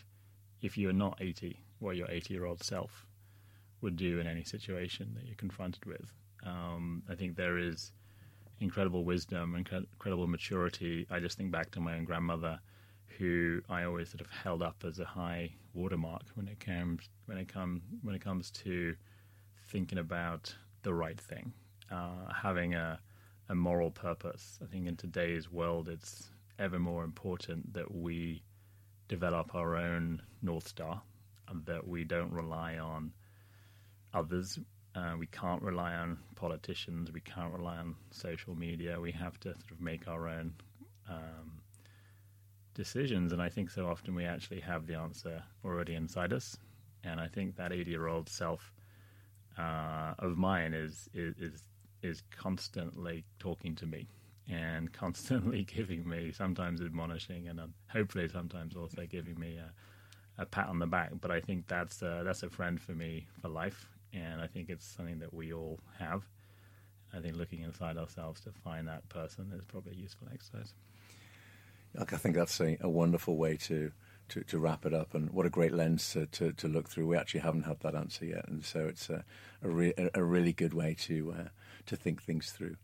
if you're not 80, what your 80 year old self would do in any situation that you're confronted with. Um, I think there is incredible wisdom, incredible maturity. I just think back to my own grandmother, who I always sort of held up as a high watermark when it comes when it come when it comes to thinking about the right thing, uh, having a a moral purpose. I think in today's world, it's ever more important that we develop our own North Star and that we don't rely on others. Uh, we can't rely on politicians. We can't rely on social media. We have to sort of make our own um, decisions. And I think so often we actually have the answer already inside us. And I think that 80 year old self uh, of mine is, is, is is constantly talking to me and constantly giving me, sometimes admonishing, and um, hopefully sometimes also giving me a, a, pat on the back. But I think that's a, that's a friend for me for life, and I think it's something that we all have. I think looking inside ourselves to find that person is probably a useful exercise. I think that's a, a wonderful way to, to, to, wrap it up, and what a great lens to, to, to, look through. We actually haven't had that answer yet, and so it's a, a, re, a really good way to uh, to think things through.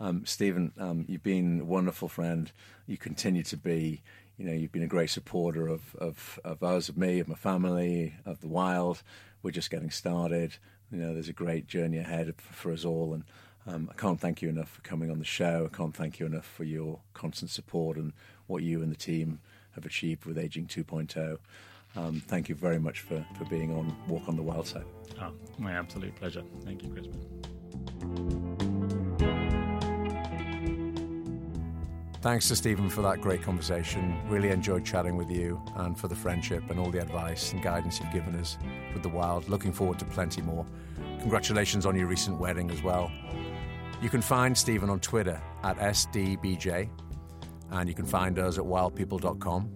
Um, Stephen, um, you've been a wonderful friend. You continue to be. You know, you've been a great supporter of, of, of us, of me, of my family, of the wild. We're just getting started. You know, there's a great journey ahead for us all, and um, I can't thank you enough for coming on the show. I can't thank you enough for your constant support and what you and the team have achieved with Aging 2.0. Um, thank you very much for, for being on Walk on the Wild Side. Oh, my absolute pleasure. Thank you, Crispin. Thanks to Stephen for that great conversation. Really enjoyed chatting with you and for the friendship and all the advice and guidance you've given us with the wild. Looking forward to plenty more. Congratulations on your recent wedding as well. You can find Stephen on Twitter at SDBJ, and you can find us at wildpeople.com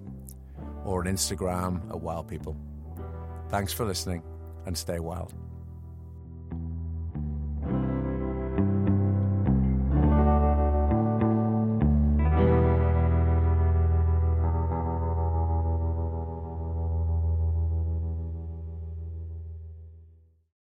or on Instagram at wildpeople. Thanks for listening and stay wild.